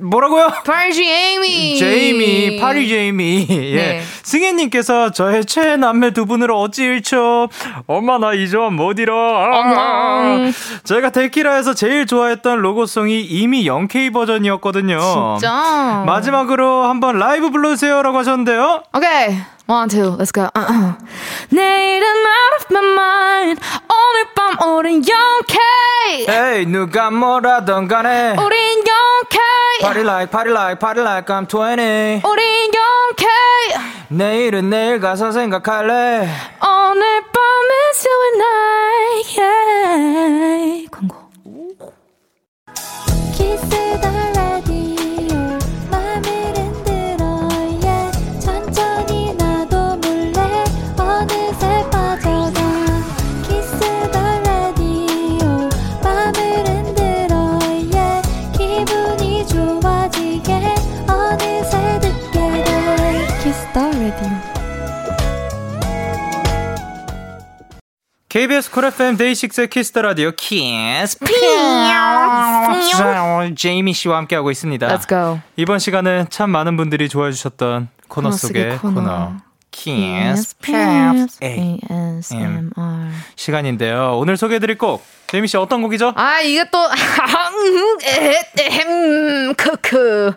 뭐라고요? 파리 제이미. 제이미, 파리 제이미. 예. 네. 승혜님께서 저의 최애 남매 두 분으로 어찌 일초. 엄마 나 이 점 못 잃어. 아. 엄마. 제가 데키라에서 제일 좋아했던 로고송이 이미 0K 버전이었거든요. 진짜. 마지막으로 한번 라이브 불러주세요라고 하셨는데요. 오케이. One, two, let's go. Uh-uh. 내일은 out of my mind. 오늘 밤 우린 0K. 에이, 누가 뭐라던 간에. 우린 0K. K Party like party like party like I'm 20 우린 0K 내일은 내일 가서 생각할래 오늘 밤에서 나의 yeah. 광고 키스다 KBS 쿨 FM 데이식스의 키스 더 라디오 키스 제이미 씨와 함께하고 있습니다 Let's go. 이번 시간은 참 많은 분들이 좋아해 주셨던 코너 코너 속의 코너, 코너. 키스 음. ASMR. 시간인데요 오늘 소개해드릴 곡 제이미 씨 어떤 곡이죠? 아 이게 또 음, 크크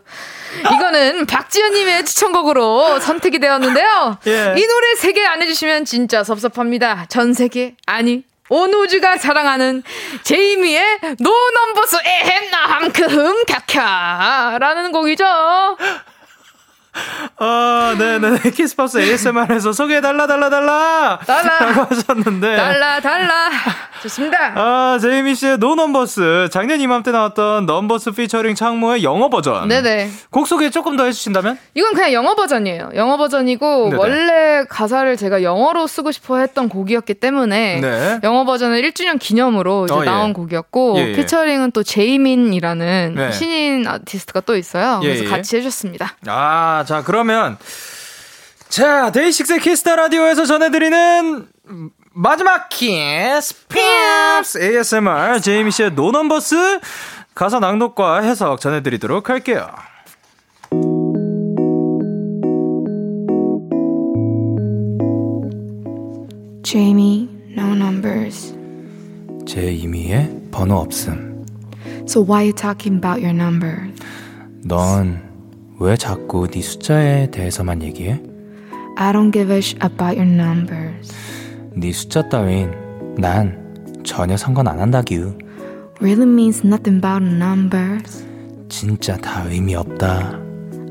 이거는 박지현님의 추천곡으로 선택이 되었는데요. [laughs] 예. 이 노래 소개 안 해주시면 진짜 섭섭합니다. 전 세계 아니 온 우주가 사랑하는 제이미의 No Numbers 에헴 나함 크흠 캬캬라는 곡이죠. [laughs] [laughs] 아, 네네. Kiss Pops ASMR에서 소개해 달라, 달라, 달라! 달라. 라고 하셨는데. 달라 달라 좋습니다. [laughs] 아, 제이미 씨의 No Numbers. 작년 이맘때 나왔던 Numbers 피처링 창모의 영어 버전. 네네. 곡 소개 조금 더 해주신다면? 이건 그냥 영어 버전이에요. 영어 버전이고 네네. 원래 가사를 제가 영어로 쓰고 싶어 했던 곡이었기 때문에 네. 영어 버전은 1주년 기념으로 이제 어, 예. 나온 곡이었고 예, 예. 피처링은 또 제이민이라는 네. 신인 아티스트가 또 있어요. 예, 그래서 예. 같이 해줬습니다. 아, 자, 그러면. 자, 데이식스 Kiss the Radio에서 전해드리는 마지막 Kiss Pops ASMR 제이미 씨의 No Numbers 가사 낭독과 해석 전해드리도록 할게요. Jamie, no numbers. 제이미의 번호 없음. So why you talking about your number? 넌 왜 자꾸 네 숫자에 대해서만 얘기해? I don't give a sh about your numbers. 네 숫자 따윈 난 전혀 상관 안 한다규. Really means nothing about numbers. 진짜 다 의미 없다.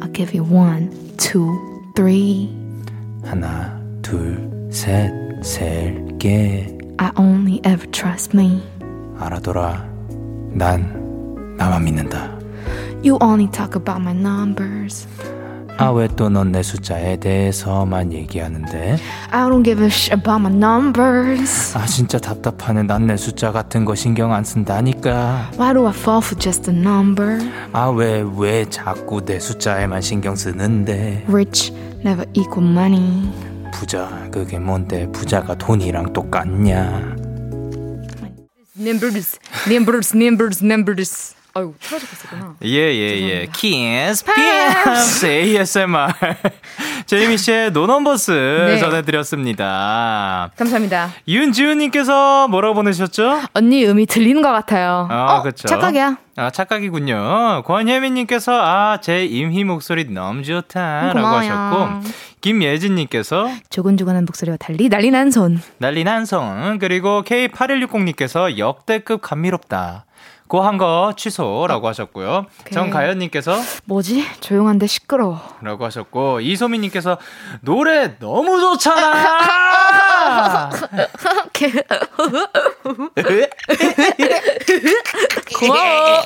I'll give you one, two, three. 하나, 둘, 셋, 셀게 I only ever trust me. 알아둬라. 난 나만 믿는다. You only talk about my numbers. 아 왜 또 넌 내 숫자에 대해서만 얘기하는데? I don't give a sh about my numbers. 아 진짜 답답하네. 난 내 숫자 같은 거 신경 안 쓴다니까. Why do I fall for just a number? 아 왜 왜 자꾸 내 숫자에만 신경 쓰는데? Rich never equal money. 부자 그게 뭔데? 부자가 돈이랑 똑같냐? Numbers, numbers, numbers, numbers. 아유, 틀어져 갔었구나. 예 예 예. Kiss Pops ASMR 제이미 씨의 No Numbers 네. 전해드렸습니다. 감사합니다. 윤지훈님께서 뭐라고 보내셨죠? 언니 음이 들리는 것 같아요. 아, 어, 그쵸. 착각이야. 아, 착각이군요. 권혜민님께서, 아, 제이미 목소리 너무 좋다. 라고 고마워요. 하셨고, 김예진님께서, 조근조근한 목소리와 달리 난리 난 손. 난리 난성. 그리고 K8160님께서, 역대급 감미롭다. 고한 거 취소라고 하셨고요. 정가연님께서, 뭐지? 조용한데 시끄러워. 라고 하셨고, 이소민님께서, 노래 너무 좋잖아! 고마워.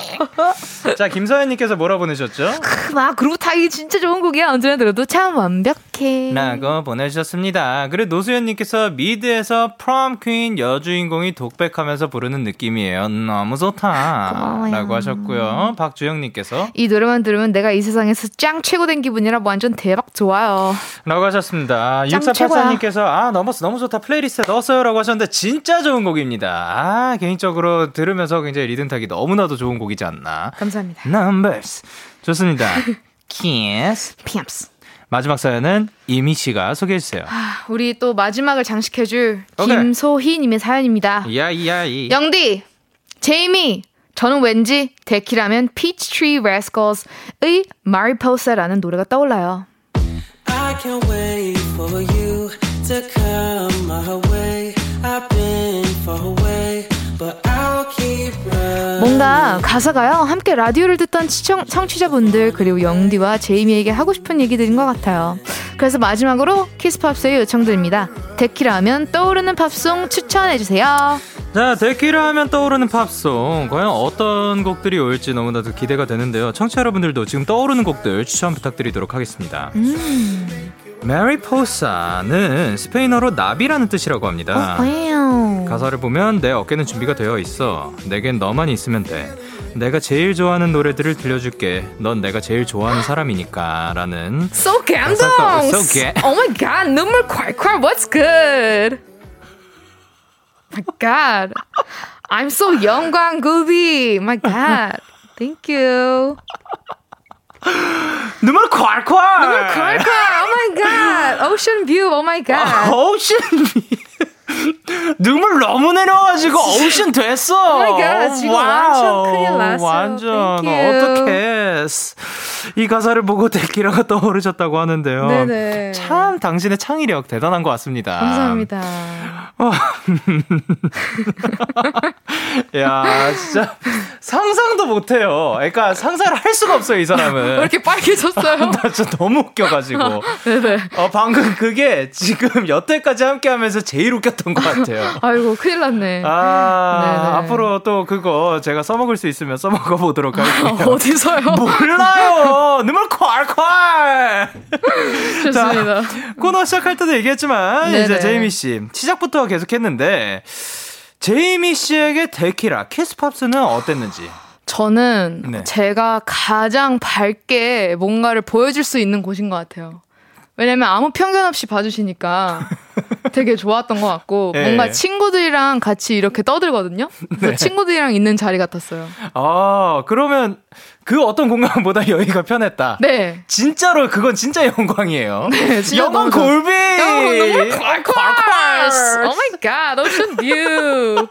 자, 김서연님께서 뭐라 보내셨죠? 막 그루브 타기 진짜 좋은 곡이야. 언제나 들어도 참 완벽해. 라고 보내주셨습니다. 그리고 노수연님께서 미드에서 prom queen 여주인공이 독백하면서 부르는 느낌이에요. 너무 좋다. 고마워요. 라고 하셨고요. 박주영님께서 이 노래만 들으면 내가 이 세상에서 짱 최고 된 기분이라 완전 대박 좋아요. 라고 하셨습니다. 짱 6484님께서 아 너무 너무 좋다 플레이리스트에 넣었어요 라고 하셨는데 진짜 좋은 곡입니다. 아 개인적으로 들으면서 굉장히 리듬 타기 너무나도 좋은 곡이지 않나. 감사합니다. Numbers 좋습니다. [laughs] Kiss Pops. 마지막 사연은 제이미 씨가 소개해 주세요. 아, 우리 또 마지막을 장식해줄 오케이. 김소희 님의 사연입니다. 야이야이 영디, 제이미, 저는 왠지 데키라면 Peachtree Rascals의 Mariposa라는 노래가 떠올라요. I can't wait for you to come my way. I've been far away, but running. 뭔가 가사가요 함께 라디오를 듣던 시청, 청취자분들 그리고 영디와 제이미에게 하고 싶은 얘기들인 것 같아요. 그래서 마지막으로 키스팝스의 요청드립니다. 데키라 하면 떠오르는 팝송 추천해주세요. 자, 데키라 하면 떠오르는 팝송. 과연 어떤 곡들이 올지 너무나도 기대가 되는데요. 청취자 여러분들도 지금 떠오르는 곡들 추천 부탁드리도록 하겠습니다. 메리포사는 스페인어로 나비라는 뜻이라고 합니다. 와우. 가사를 보면 내 어깨는 준비가 되어 있어. 내겐 너만 있으면 돼. 내가 제일 좋아하는 노래들을 들려줄게. 넌 내가 제일 좋아하는 사람이니까. 라는. So 감동! so 개- Oh my god, 눈물 콸콸, what's good? My god. I'm so 영광 굴비. My god. Thank you. 눈물 콸콸! 눈물 콸콸. Oh my god. Ocean view. Oh my god. 오션 [laughs] [laughs] 눈물 너무 내려가지고 오션 [laughs] 됐어. Oh my God, 지금 완전 큰일 났어요. 완전. 어떡해. 이 가사를 보고 데키라가 떠오르셨다고 하는데요. 네네. 참 당신의 창의력 대단한 것 같습니다. 감사합니다. [laughs] 야, 진짜 상상도 못해요. 그러니까 상상을 할 수가 없어요, 이왜 사람은. 이렇게 빨개졌어요? 나 진짜 너무 웃겨가지고. 네네. 어, 방금 그게 지금 여태까지 함께하면서 제일 웃겼 던 것 같아요. [laughs] 아이고, 큰일 났네. 아, 네네. 앞으로 또 그거 제가 써먹을 수 있으면 써먹어 보도록 [laughs] 할게요. 어디서요? 몰라요! [laughs] 눈물 콸콸! 좋습니다. 코너 시작할 때도 얘기했지만, 네네. 이제 제이미 씨, 시작부터 계속 했는데, 제이미 씨에게 데키라, 키스팝스는 어땠는지. 저는 네. 제가 가장 밝게 뭔가를 보여줄 수 있는 곳인 것 같아요. 왜냐면 아무 편견 없이 봐주시니까 되게 좋았던 것 같고 예. [laughs] 뭔가 친구들이랑 같이 이렇게 떠들거든요. 네. 친구들이랑 있는 자리 같았어요. 아, 그러면 그 어떤 공간보다 [laughs] 여기가 편했다. 네. 진짜로 그건 진짜 영광이에요. [laughs] 네, 진짜 영광 눈물 콸콸! 콸콸! oh my god, ocean view.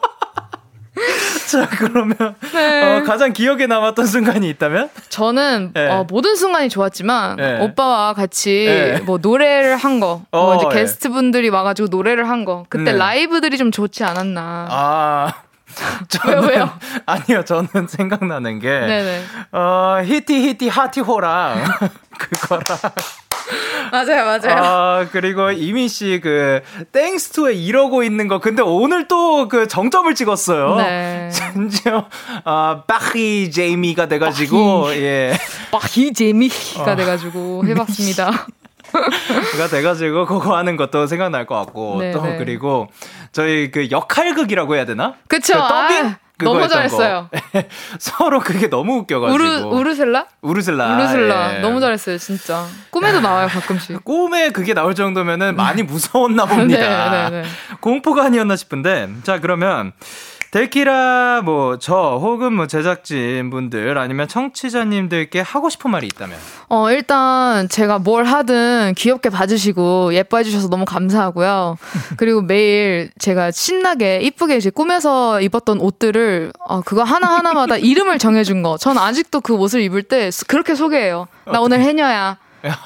[laughs] 자, 그러면 네. 어, 가장 기억에 남았던 순간이 있다면? 저는 네. 어, 모든 순간이 좋았지만 네. 오빠와 같이 네. 뭐 노래를 한 거, 어, 뭐 이제 예. 게스트 분들이 와가지고 노래를 한 거, 그때 네. 라이브들이 좀 좋지 않았나. 아. 저는, [laughs] 왜요, 왜요? [laughs] 아니요, 저는 생각나는 게, 네네. 어, 히티 히티 하티호랑, 그거랑, [laughs] 맞아요, 맞아요. 아, 그리고 이민 씨 그, 땡스투에 이러고 있는 거, 근데 오늘 또 그 정점을 찍었어요. 네. [laughs] 심지어, 아, 바히 제이미가 돼 가지고, 예. 빠히 재미가 돼가지고 [laughs] 해 봤습니다. 가 돼가지고 그거 하는 것도 생각날 것 같고 네, 또 네. 그리고 저희 그 역할극이라고 해야 되나? 그쵸? 그 더빙? 아, 너무 잘했어요. 거. [laughs] 서로 그게 너무 웃겨가지고 우르, 우르셀라? 우르슬라 우르셀라. 예. 너무 잘했어요, 진짜. 꿈에도 나와요, 가끔씩. [laughs] 꿈에 그게 나올 정도면은 많이 무서웠나 봅니다. [laughs] 네, 네, 네. 공포가 아니었나 싶은데 자 그러면 데키라 뭐 저 혹은 뭐 제작진 분들 아니면 청취자님들께 하고 싶은 말이 있다면 어, 일단 제가 뭘 하든 귀엽게 봐주시고 예뻐해 주셔서 너무 감사하고요. [laughs] 그리고 매일 제가 신나게 이쁘게 이제 꾸며서 입었던 옷들을 어, 그거 하나 하나마다 [laughs] 이름을 정해준 거. 전 아직도 그 옷을 입을 때 그렇게 소개해요. 나 오늘 해녀야.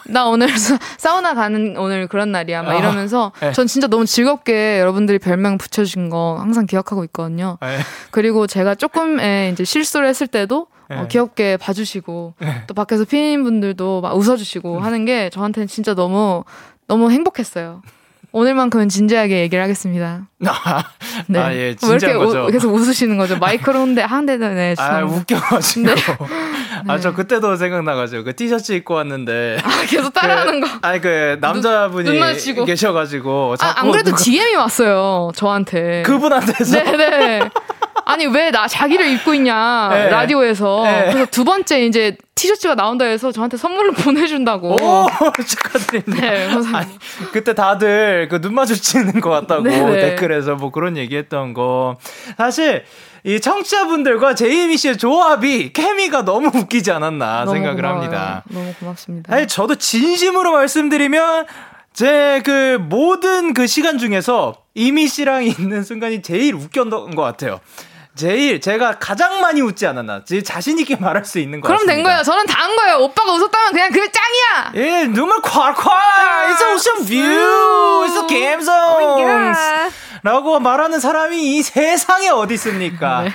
나 오늘 사- 사우나 가는 오늘 그런 날이야. 막 아, 이러면서 네. 전 진짜 너무 즐겁게 여러분들이 별명 붙여주신 거 항상 기억하고 있거든요. 예. 그리고 제가 조금의 이제 실수를 했을 때도 어, 네. 귀엽게 봐주시고 또 밖에서 피디님분들도 막 웃어주시고 하는 게 저한테는 진짜 너무 너무 행복했어요. 오늘만큼은 진지하게 얘기를 하겠습니다. [laughs] 아, 네. 아, 예, 왜 이렇게. 우- 계속 웃으시는 거죠? 마이크로인데 한대 네. [laughs] 아. 웃겨가지고. 네. [laughs] 아, 저 그때도 생각나가지고, 그 티셔츠 입고 왔는데. 아, 계속 따라하는 거. 아니, 그, 남자분이 눈 마주치고. 계셔가지고. 아, 안 그래도 누가- DM이 왔어요. 저한테. 그분한테서. 네네. 아니 왜 나 자기를 입고 있냐 네. 라디오에서 네. 그래서 두 번째 이제 티셔츠가 나온다 해서 저한테 선물을 [laughs] 보내준다고. 오, 축하드립니다. 네. 아니, 그때 다들 그 눈 마주치는 것 같다고 네네. 댓글에서 뭐 그런 얘기 했던 거. 사실, 이 청취자분들과 제이미 씨의 조합이, 케미가 너무 웃기지 않았나 너무 생각을 고마워요. 합니다. 너무 고맙습니다. 아니, 저도 진심으로 말씀드리면, 제 그 모든 그 시간 중에서 이미 씨랑 [laughs] 있는 순간이 제일 웃겼던 것 같아요. 제일 제가 가장 많이 웃지 않았나. 제 자신 있게 말할 수 있는 것 그럼 같습니다. 된 거예요. 저는 다 한 거예요. 오빠가 웃었다면 그냥 그게 짱이야. 예, 눈물 콸콸! It's 아. ocean view! It's a game zones! 라고 말하는 사람이 이 세상에 어디 있습니까? [laughs] 네.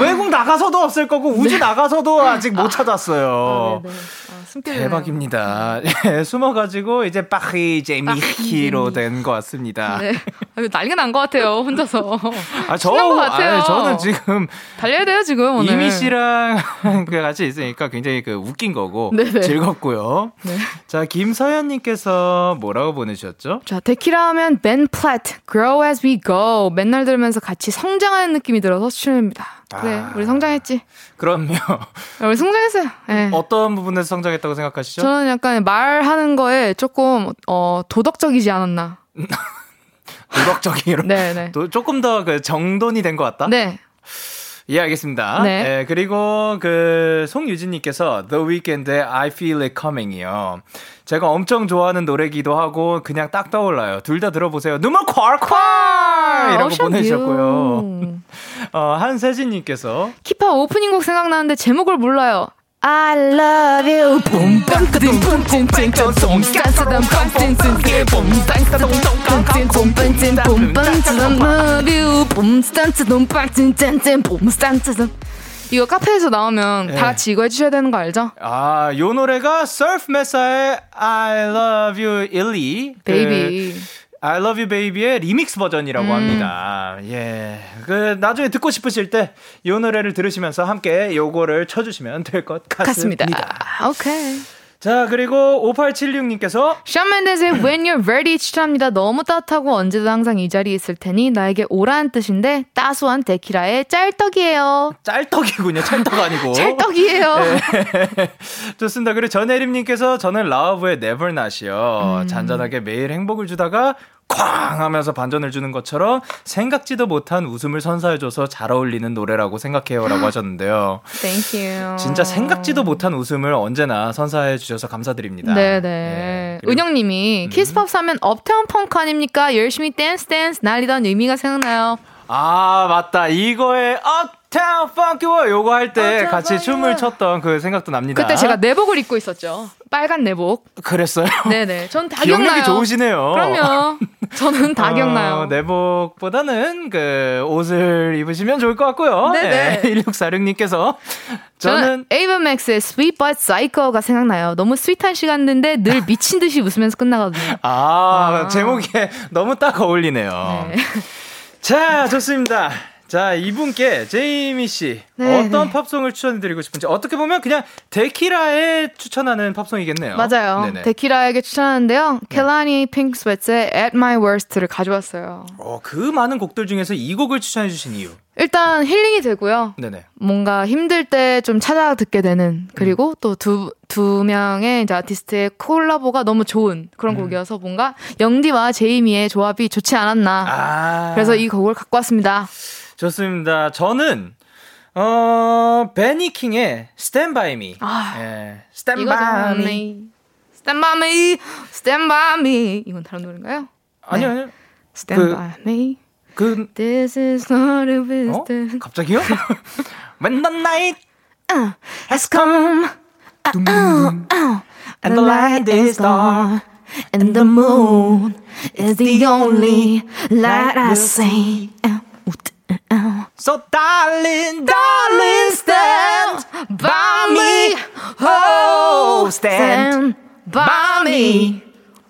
외국 나가서도 없을 거고, 우주 나가서도 아직 못 찾았어요. 네, 네. 아. 대박입니다. [laughs] 예, 숨어가지고 이제 파리 제미키로 된 것 같습니다. [laughs] 네. 아, 난리가 난 것 같아요. 혼자서. 아, 저, 신난 것 같아요. 아니, 저는 지금 달려야 돼요 지금 오늘. 이미 씨랑 [laughs] 그 같이 있으니까 굉장히 그 웃긴 거고 네네. 즐겁고요. 네. 자, 김서연님께서 뭐라고 보내주셨죠? 자, 데키라 하면 Ben Platt, Grow as we go. 맨날 들으면서 같이 성장하는 느낌이 들어서 추천합니다. 그래, 아. 우리 성장했지. 그럼요. 우리 성장했어요. 네. 어떤 부분에서 성장했다고 생각하시죠? 저는 약간 말하는 거에 조금 어 도덕적이지 않았나. [laughs] 도덕적이로. 네, 네. 또 조금 더 그 정돈이 된 것 같다? 네. 예, 알겠습니다. 네. 예, 그리고 그 송유진님께서 The Weeknd의 I Feel It Coming이요. 제가 엄청 좋아하는 노래기도 하고 그냥 딱 떠올라요. 둘 다 들어보세요. 눈물 콸콸! 이라고. View. [laughs] 어, 한세진님께서 키파 오프닝 곡 생각나는데 제목을 몰라요. I love you. 봄땅따둥 뿜찐찐 봄땅따둥 뿜찐찐 봄땅따둥 뿜찐찐 봄땅따둥 love you. 봄땅따둥 뿜찐찐 봄땅따둥 이거 카페에서 나오면 네. 다 같이 이거 해주셔야 되는 거 알죠? 아, 요 노래가 Surf Mesa의 I Love You ily 그 baby. I Love You Baby의 리믹스 버전이라고 음. 합니다. 예. 그, 나중에 듣고 싶으실 때, 이 노래를 들으시면서 함께 요거를 쳐주시면 될 것 같습니다. 같습니다. 오케이. 자, 그리고 5876님께서, Shawn Mendes의 When You're Ready 추천합니다. 너무 따뜻하고 언제도 항상 이 자리에 있을 테니 나에게 오라는 뜻인데 따스한 데키라의 짤떡이에요. 짤떡이군요. 찰떡 아니고. [laughs] 짤떡이에요. 네. [laughs] 좋습니다. 그리고 전혜림님께서, 저는 Lauv의 Never Not이요. 음. 잔잔하게 매일 행복을 주다가, 쾅! 하면서 반전을 주는 것처럼 생각지도 못한 웃음을 선사해줘서 잘 어울리는 노래라고 생각해요. 라고 하셨는데요. [gasps] Thank you. 진짜 생각지도 못한 웃음을 언제나 선사해 주셔서 감사드립니다. 네네. 네, 그리고- 은영님이 Kiss Pop 하면 Uptown Funk 아닙니까? 열심히 댄스 댄스 날리던 제이미가 생각나요. 아 맞다 이거에 Uptown Funk War 요거 할때 Uptown 같이 Funk 춤을 췄던 그 생각도 납니다. 그때 제가 내복을 입고 있었죠. 빨간 내복. 그랬어요. 네네. 전 다 기억력이 기억나요. 좋으시네요. 그럼요. 저는 다 어, 기억나요. 내복보다는 그 옷을 입으시면 좋을 것 같고요. 네네. 1646님께서 저는 저는 에이버맥스의 Sweet But Psycho가 생각나요. 너무 스윗한 시간인데 늘 미친 듯이 웃으면서 끝나거든요. 아, 아. 제목에 너무 딱 어울리네요. 네. 자, 좋습니다. 자, 이분께 제이미 씨 네, 어떤 네. 팝송을 추천해드리고 싶은지 어떻게 보면 그냥 데키라에 추천하는 팝송이겠네요. 맞아요. 네네. 데키라에게 추천하는데요. Kehlani Pink Sweat$의 At My Worst를 가져왔어요. 어, 그 많은 곡들 중에서 이 곡을 추천해 주신 이유. 일단 힐링이 되고요. 네네. 뭔가 힘들 때 좀 찾아 듣게 되는 그리고 또두 두 명의 이제 아티스트의 콜라보가 너무 좋은 그런 곡이어서 뭔가 영디와 제이미의 조합이 좋지 않았나. 아. 그래서 이 곡을 갖고 왔습니다. 좋습니다. 저는, 어, 베니킹의 Stand By Me. 아. 예. Stand. By Me. Stand by me, stand by me. 이건 다른 노래인가요? 아니요, 네. 아니요. Stand 그- by me. 그, This is not a 어? business. 갑자기요? When the night has come. and the light is dark. And the moon is the only light I see. So darling, darling, stand by me. Oh, stand by me.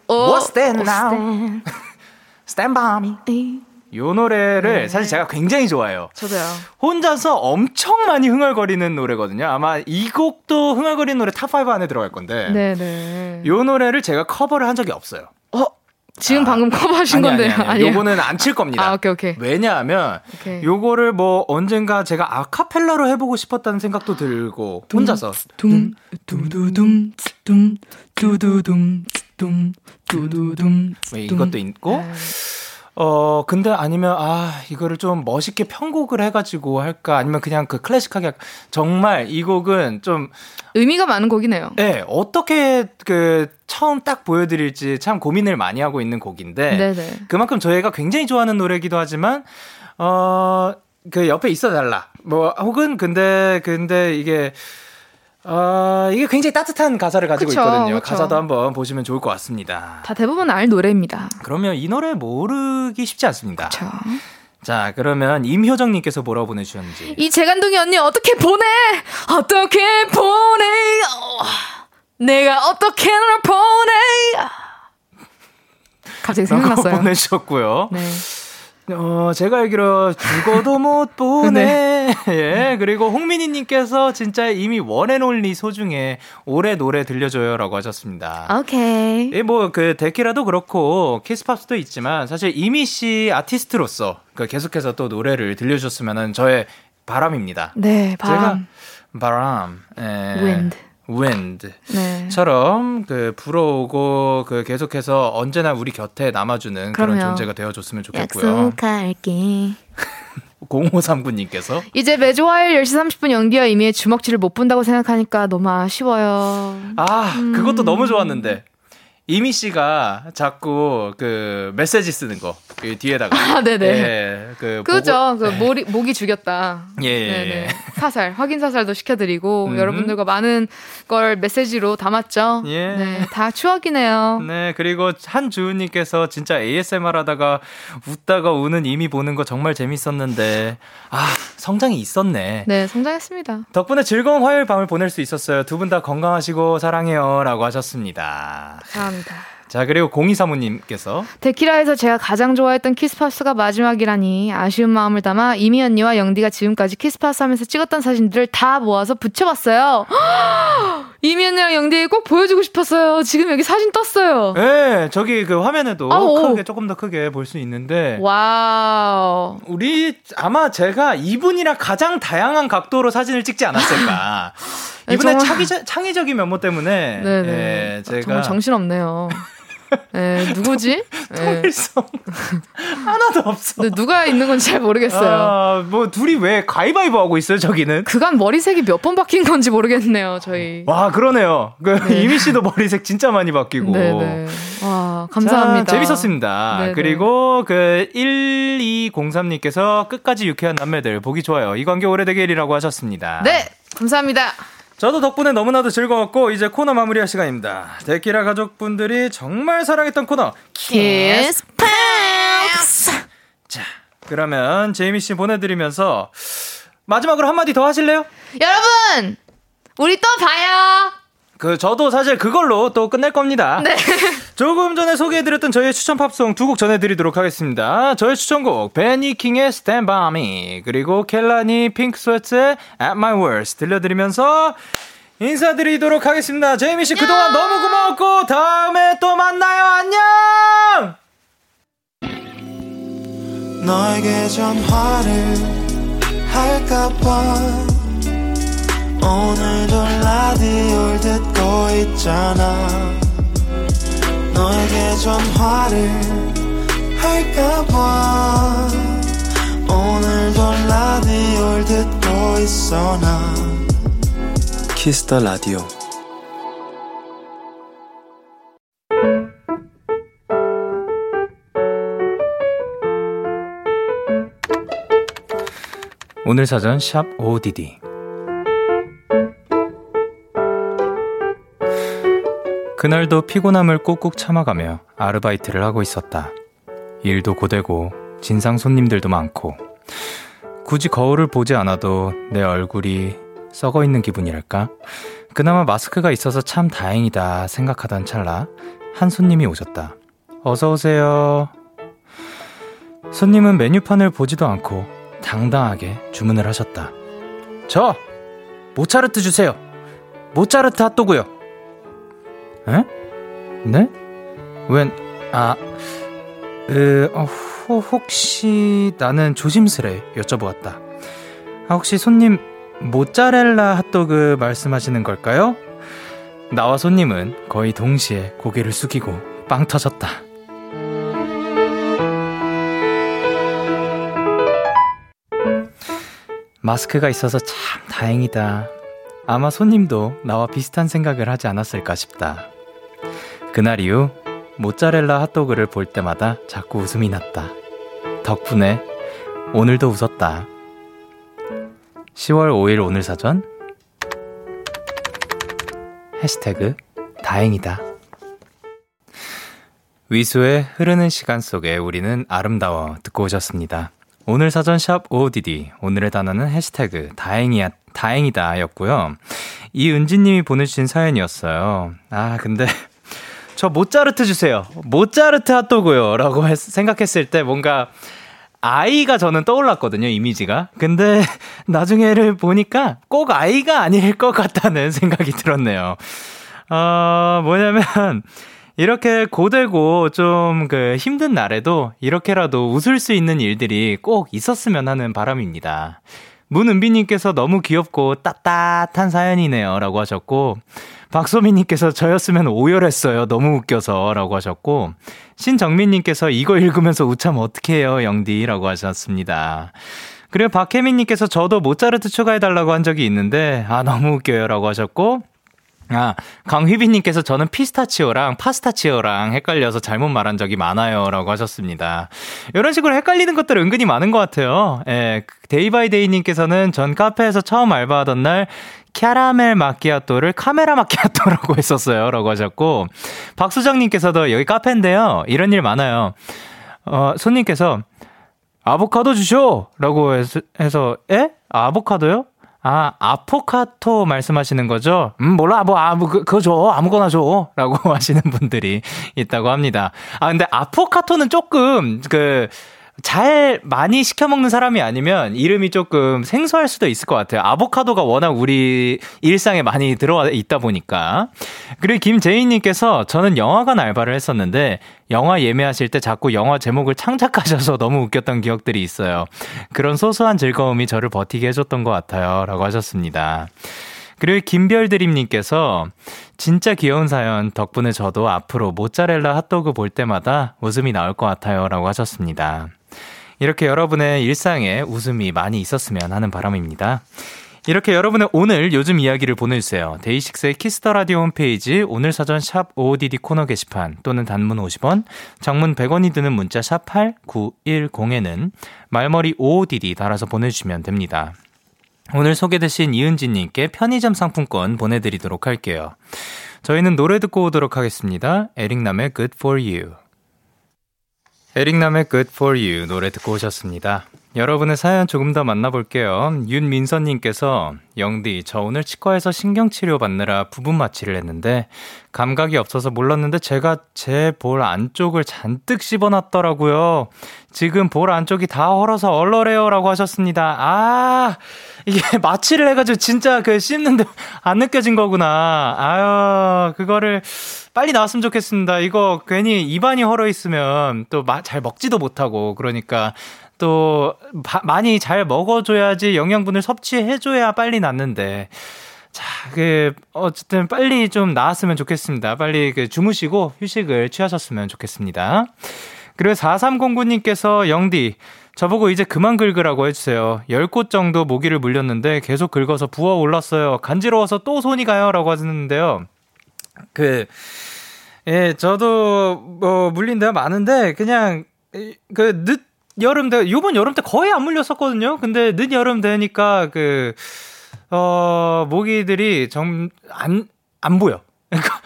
Oh, that now? 스탠바미. 에이, 요 노래를 네. 사실 제가 굉장히 좋아해요. 저도요. 혼자서 엄청 많이 흥얼거리는 노래거든요. 아마 이 곡도 흥얼거리는 노래 탑5 안에 들어갈 건데. 네네. 요 노래를 제가 커버를 한 적이 없어요. 어, 지금 방금 커버하신 아니, 건데요. 아니, 아니? 요거는 안 칠 겁니다. 아, 오케이, 오케이. 왜냐하면 오케이. 요거를 뭐 언젠가 제가 아카펠라로 해보고 싶었다는 생각도 들고 혼자서 둠 두두둠 둠 두두둠 둠 두두둠 왜 이것도 있고 어 근데 아니면 아 이거를 좀 멋있게 편곡을 해가지고 할까 아니면 그냥 그 클래식하게 할까 정말 이 곡은 좀 의미가 많은 곡이네요. 예, 어떻게 그 처음 딱 보여드릴지 참 고민을 많이 하고 있는 곡인데 네네. 그만큼 저희가 굉장히 좋아하는 노래기도 하지만 어 그 옆에 있어 달라 뭐 혹은 근데 근데 이게 어 이게 굉장히 따뜻한 가사를 가지고 그쵸, 있거든요. 그쵸. 가사도 한번 보시면 좋을 것 같습니다. 다 대부분 알 노래입니다. 그러면 이 노래 모르기 쉽지 않습니다. 저. 자 그러면 임효정님께서 뭐라고 보내주셨는지 이 재간둥이 언니 어떻게 보내? 어떻게 보내? 어, 내가 어떻게 널 보내? 갑자기 생각났어요. 보내주셨고요. 네. 어, 제가 알기로 죽어도 못 [laughs] 보내. 예. 그리고 홍민희님께서 진짜 이미 원앤올리 소중해. 올해 노래 들려줘요라고 하셨습니다. 오케이. 예, 뭐, 그, 데키라도 그렇고, 키스팝스도 있지만, 사실 이미 씨 아티스트로서, 그, 계속해서 또 노래를 들려주셨으면 저의 바람입니다. 네, 바람. 제가, 바람, 예. Wind. Wind. 네. 처럼 그 불어오고 그 계속해서 언제나 우리 곁에 남아주는 그런 그럼요. 존재가 되어줬으면 좋겠고요. 약속할게. [laughs] 0539님께서 이제 매주 화요일 10시 30분 영디와 이미의 주먹질을 못 본다고 생각하니까 너무 아쉬워요. 아 음. 그것도 너무 좋았는데 이미 씨가 자꾸 그 메시지 쓰는 거이 뒤에다가 아, 네네. 예, 그 그죠. 그 모리, 목이 죽였다. 예, 예, 네네. 예. 사살, 확인 사살도 시켜드리고, 음. 여러분들과 많은 걸 메시지로 담았죠. 예. 네, 다 추억이네요. 네, 그리고 한주은님께서 진짜 ASMR 하다가 웃다가 우는 제이미 보는 거 정말 재밌었는데, 아, 성장이 있었네. 네, 성장했습니다. 덕분에 즐거운 화요일 밤을 보낼 수 있었어요. 두 분 다 건강하시고 사랑해요. 라고 하셨습니다. 감사합니다. 자, 그리고 0235님께서 데키라에서 제가 가장 좋아했던 Kiss Pops가 마지막이라니 아쉬운 마음을 담아 제이미 언니와 영디가 지금까지 Kiss Pops 하면서 찍었던 사진들을 다 모아서 붙여봤어요. 언니랑 영디 꼭 보여주고 싶었어요. 지금 여기 사진 떴어요. 네, 저기 그 화면에도 아우. 크게 조금 더 크게 볼 수 있는데 와우. 우리 아마 제가 이분이랑 가장 다양한 각도로 사진을 찍지 않았을까. [laughs] 네, 이분의 정말- 창의적, 창의적인 면모 때문에 네네. 예, 제가 정말 정신없네요. [laughs] 네, 누구지? 네. 통일성 [laughs] 하나도 없어. 근데 누가 있는 건지 잘 모르겠어요. 아, 뭐 둘이 왜 가위바위보 하고 있어요, 저기는? 그간 머리색이 몇 번 바뀐 건지 모르겠네요, 저희. 와, 그러니요. 그 이미 씨도 머리색 진짜 많이 바뀌고. 네네. 와, 감사합니다. 자, 재밌었습니다. 네네. 그리고 그 1203님께서 끝까지 유쾌한 남매들 보기 좋아요. 이 관계 오래되길이라고 하셨습니다. 네, 감사합니다. 저도 덕분에 너무나도 즐거웠고 이제 코너 마무리할 시간입니다. 데키라 가족분들이 정말 사랑했던 코너 키스 팍스. 자, 그러면 제이미 씨 보내드리면서 마지막으로 한마디 더 하실래요? 여러분, 우리 또 봐요. 그 저도 사실 그걸로 또 끝낼 겁니다. 네. [laughs] 조금 전에 소개해드렸던 저희의 추천 팝송 두 곡 전해드리도록 하겠습니다. 저의 추천곡 베니킹의 Stand By Me 그리고 켈라니 핑크 스웨트의 At My Worst 들려드리면서 인사드리도록 하겠습니다. 제이미 씨 그동안 너무 고마웠고 다음에 또 만나요. 안녕. 너에게 전화를 할까봐 오늘도 라디오를 듣고 있잖아 너에게 전화를 할까봐. 오늘도 라디오를 듣고 있어 나. Kiss the Radio 오늘 사전 샵 ODD 그날도 피곤함을 꾹꾹 참아가며 아르바이트를 하고 있었다. 일도 고되고 진상 손님들도 많고 굳이 거울을 보지 않아도 내 얼굴이 썩어 있는 기분이랄까? 그나마 마스크가 있어서 참 다행이다 생각하던 찰나 한 손님이 오셨다. 어서 오세요. 손님은 메뉴판을 보지도 않고 당당하게 주문을 하셨다. 저 모차르트 주세요. 모차르트 핫도그요. 에? 네? 웬 아, 으, 어, 호, 혹시 나는 조심스레 여쭤보았다. 아, 혹시 손님 모짜렐라 핫도그 말씀하시는 걸까요? 나와 손님은 거의 동시에 고개를 숙이고 빵 터졌다. 마스크가 있어서 참 다행이다. 아마 손님도 나와 비슷한 생각을 하지 않았을까 싶다. 그날 이후 모짜렐라 핫도그를 볼 때마다 자꾸 웃음이 났다. 덕분에 오늘도 웃었다. 10월 5일 오늘 사전 해시태그 다행이다. 위수의 흐르는 시간 속에 우리는 아름다워 듣고 오셨습니다. 오늘 사전 샵 OODD 오늘의 단어는 해시태그 다행이야 다행이다 였고요. 이은지님이 보내주신 사연이었어요. 아 근데 저 모짜르트 주세요. 모짜르트 핫도그요. 라고 했, 생각했을 때 뭔가 아이가 저는 떠올랐거든요, 이미지가. 근데 [laughs] 나중에를 보니까 꼭 아이가 아닐 것 같다는 생각이 들었네요. 어, 뭐냐면, 이렇게 고되고 좀 그 힘든 날에도 이렇게라도 웃을 수 있는 일들이 꼭 있었으면 하는 바람입니다. 문은비님께서 너무 귀엽고 따뜻한 사연이네요. 라고 하셨고, 박소민님께서 저였으면 오열했어요. 너무 웃겨서. 라고 하셨고, 신정민님께서 이거 읽으면서 웃참 어떡해요, 영디. 라고 하셨습니다. 그리고 박혜민님께서 저도 모짜르트 추가해달라고 한 적이 있는데, 아, 너무 웃겨요. 라고 하셨고, 아, 강휘빈님께서 저는 피스타치오랑 파스타치오랑 헷갈려서 잘못 말한 적이 많아요. 라고 하셨습니다. 이런 식으로 헷갈리는 것들 은근히 많은 것 같아요. 예, Day by Day님께서는 전 카페에서 처음 알바하던 날 캐러멜 마키아토를 카메라 마키아토라고 [laughs] 했었어요. 라고 하셨고, 박수정님께서도 여기 카페인데요. 이런 일 많아요. 어, 손님께서 아보카도 주쇼! 라고 해서, 해서 에? 아보카도요? 아, 아포카토 말씀하시는 거죠? 음, 몰라, 뭐, 아, 뭐, 그, 그거 줘. 아무거나 줘. 라고 [laughs] 하시는 분들이 있다고 합니다. 아, 근데 아포카토는 조금, 그, 잘 많이 시켜 먹는 사람이 아니면 이름이 조금 생소할 수도 있을 것 같아요. 아보카도가 워낙 우리 일상에 많이 들어와 있다 보니까. 그리고 김재인님께서 저는 영화관 알바를 했었는데 영화 예매하실 때 자꾸 영화 제목을 창작하셔서 [laughs] 너무 웃겼던 기억들이 있어요. 그런 소소한 즐거움이 저를 버티게 해줬던 것 같아요. 라고 하셨습니다. 그리고 김별드림님께서 진짜 귀여운 사연 덕분에 저도 앞으로 모짜렐라 핫도그 볼 때마다 웃음이 나올 것 같아요. 라고 하셨습니다. 이렇게 여러분의 일상에 웃음이 많이 있었으면 하는 바람입니다. 이렇게 여러분의 오늘 요즘 이야기를 보내주세요. 데이식스의 Kiss the Radio 홈페이지 오늘 사전 샵 55DD 코너 게시판 또는 단문 50원, 장문 100원이 드는 문자 샵 8910에는 말머리 55DD 달아서 보내주시면 됩니다. 오늘 소개되신 이은지님께 편의점 상품권 보내드리도록 할게요. 저희는 노래 듣고 오도록 하겠습니다. 에릭남의 Good For You. 에릭남의 Good For You 노래 듣고 오셨습니다. 여러분의 사연 조금 더 만나볼게요. 윤민선님께서 영디 저 오늘 치과에서 신경치료 받느라 부분 마취를 했는데 감각이 없어서 몰랐는데 제가 제 볼 안쪽을 잔뜩 씹어놨더라고요. 지금 볼 안쪽이 다 헐어서 얼얼해요라고 하셨습니다. 아 이게 [laughs] 마취를 해가지고 진짜 그 씹는데 안 느껴진 거구나. 아유 그거를 빨리 나왔으면 좋겠습니다. 이거 괜히 입안이 헐어 있으면 또 잘 먹지도 못하고 그러니까 또 바, 많이 잘 먹어줘야지 영양분을 섭취해줘야 빨리 낫는데 자, 그 어쨌든 빨리 좀 나았으면 좋겠습니다. 빨리 그 주무시고 휴식을 취하셨으면 좋겠습니다. 그리고 4309님께서 영디 저보고 이제 그만 긁으라고 해주세요. 10곳 정도 모기를 물렸는데 계속 긁어서 부어 올랐어요. 간지러워서 또 손이 가요. 라고 하셨는데요. 그, 예, 저도 뭐 물린 데가 많은데 그냥 그 늦 여름 때 요번 여름 때 거의 안 물렸었거든요. 근데 늦 여름 되니까 그 어, 모기들이 정, 안, 안 보여. 그러니까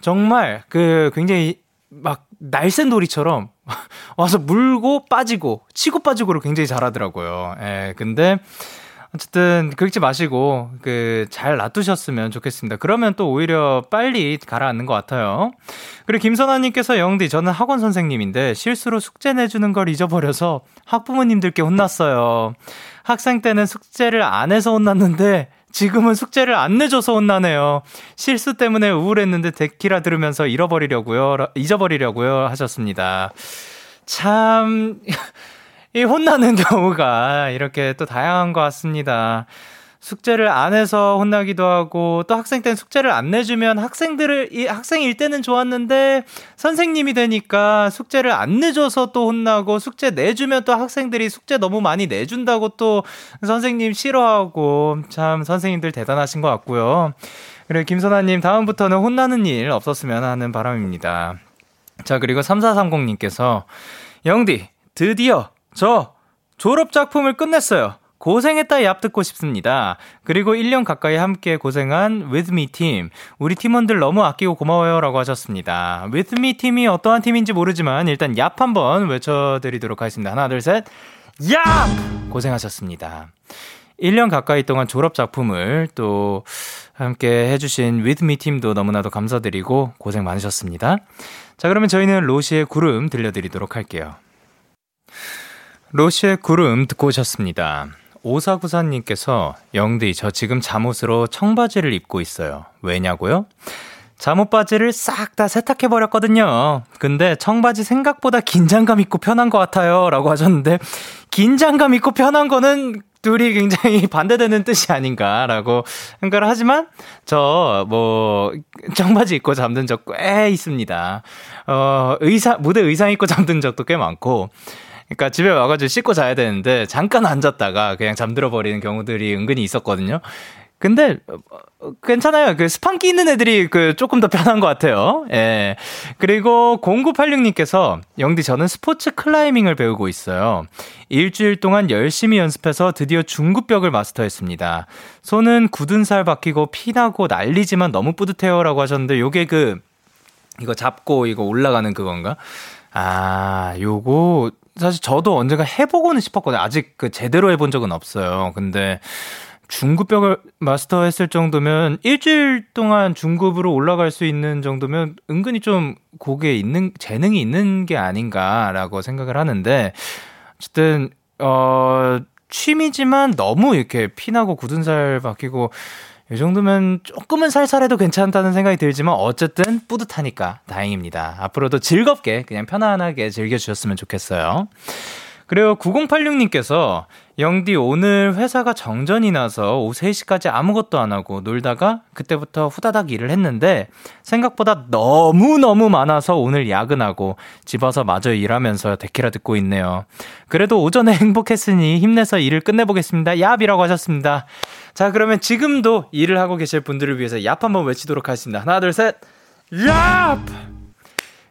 정말 그 굉장히 막 날쌘돌이처럼 [laughs] 와서 물고 빠지고 치고 빠지고를 굉장히 잘하더라고요. 예, 근데 어쨌든 긁지 마시고 그 잘 놔두셨으면 좋겠습니다. 그러면 또 오히려 빨리 가라앉는 것 같아요. 그리고 김선아님께서 영디 저는 학원 선생님인데 실수로 숙제 내주는 걸 잊어버려서 학부모님들께 혼났어요. 학생 때는 숙제를 안 해서 혼났는데 지금은 숙제를 안 내줘서 혼나네요. 실수 때문에 우울했는데 데키라 들으면서 잃어버리려고요, 잊어버리려고요 하셨습니다. 참, 이 혼나는 [laughs] 경우가 이렇게 또 다양한 것 같습니다. 숙제를 안 해서 혼나기도 하고 또 학생 때는 숙제를 안 내주면 학생들을 이 학생일 때는 좋았는데 선생님이 되니까 숙제를 안 내줘서 또 혼나고 숙제 내주면 또 학생들이 숙제 너무 많이 내준다고 또 선생님 싫어하고 참 선생님들 대단하신 것 같고요. 그리고 김선아님 다음부터는 혼나는 일 없었으면 하는 바람입니다. 자 그리고 3430님께서 영디 드디어 저 졸업 작품을 끝냈어요. 고생했다 얍 듣고 싶습니다. 그리고 1년 가까이 함께 고생한 Me 팀. 우리 팀원들 너무 아끼고 고마워요. 라고 하셨습니다. Me 팀이 어떠한 팀인지 모르지만 일단 얍 한번 외쳐드리도록 하겠습니다. 하나, 둘, 셋. 얍! 고생하셨습니다. 1년 가까이 동안 졸업 작품을 또 함께 해주신 Me 팀도 너무나도 감사드리고 고생 많으셨습니다. 자, 그러면 저희는 로시의 구름 들려드리도록 할게요. 로시의 구름 듣고 오셨습니다. 오사구사님께서 영디 저 지금 잠옷으로 청바지를 입고 있어요. 왜냐고요? 잠옷 바지를 싹 다 세탁해 버렸거든요. 근데 청바지 생각보다 긴장감 있고 편한 것 같아요라고 하셨는데 긴장감 있고 편한 거는 둘이 굉장히 [laughs] 반대되는 뜻이 아닌가라고 생각을 하지만 저 뭐 청바지 입고 잠든 적 꽤 있습니다. 어 의사 무대 의상 입고 잠든 적도 꽤 많고 그러니까 집에 와가지고 씻고 자야 되는데 잠깐 앉았다가 그냥 잠들어 버리는 경우들이 은근히 있었거든요. 근데 어, 괜찮아요. 그 스판기 있는 애들이 그 조금 더 편한 것 같아요. 예. 그리고 0986님께서 영디 저는 스포츠 클라이밍을 배우고 있어요. 일주일 동안 열심히 연습해서 드디어 중급벽을 마스터했습니다. 손은 굳은 살 박히고 피나고 난리지만 너무 뿌듯해요라고 하셨는데 요게 그 이거 잡고 이거 올라가는 그건가? 아, 요거 사실 저도 언젠가 해보고는 싶었거든요. 아직 그 제대로 해본 적은 없어요. 근데 중급벽을 마스터했을 정도면 일주일 동안 중급으로 올라갈 수 있는 정도면 은근히 좀 곡에 있는 재능이 있는 게 아닌가라고 생각을 하는데 어쨌든 어 취미지만 너무 이렇게 피나고 굳은 살 박히고 이 정도면 조금은 살살해도 괜찮다는 생각이 들지만 어쨌든 뿌듯하니까 다행입니다. 앞으로도 즐겁게 그냥 편안하게 즐겨주셨으면 좋겠어요. 그리고 9086님께서 영디 오늘 회사가 정전이 나서 오후 3시까지 아무것도 안 하고 놀다가 그때부터 후다닥 일을 했는데 생각보다 너무너무 많아서 오늘 야근하고 집 와서 마저 일하면서 데키라 듣고 있네요. 그래도 오전에 [laughs] 행복했으니 힘내서 일을 끝내보겠습니다. 얍이라고 하셨습니다. 자, 그러면 지금도 일을 하고 계실 분들을 위해서 얍 한번 외치도록 하겠습니다. 하나, 둘, 셋. 얍!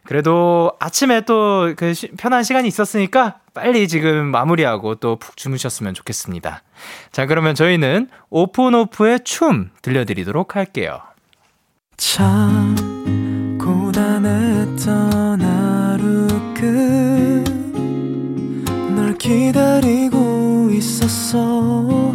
그래도 아침에 또 그 편한 시간이 있었으니까 빨리 지금 마무리하고 또 푹 주무셨으면 좋겠습니다. 자, 그러면 저희는 오픈오프의 춤 들려드리도록 할게요. 참 고단했던 하루 끝 널 기다리고 있었어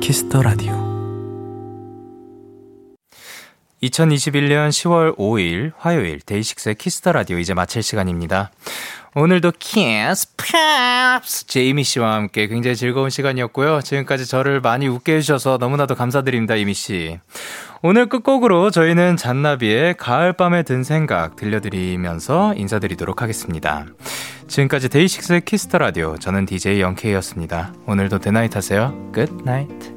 Kiss the Radio 2021년 10월 5일 화요일 데이식스의 Kiss the Radio 이제 마칠 시간입니다. 오늘도 Kiss Pops 제이미 씨와 함께 굉장히 즐거운 시간이었고요. 지금까지 저를 많이 웃게 해주셔서 너무나도 감사드립니다, 제이미 씨. 오늘 끝곡으로 저희는 잔나비의 가을밤에 든 생각 들려드리면서 인사드리도록 하겠습니다. 지금까지 데이식스의 Kiss the Radio 저는 DJ Young K였습니다. 오늘도 대나잇 하세요. Good night.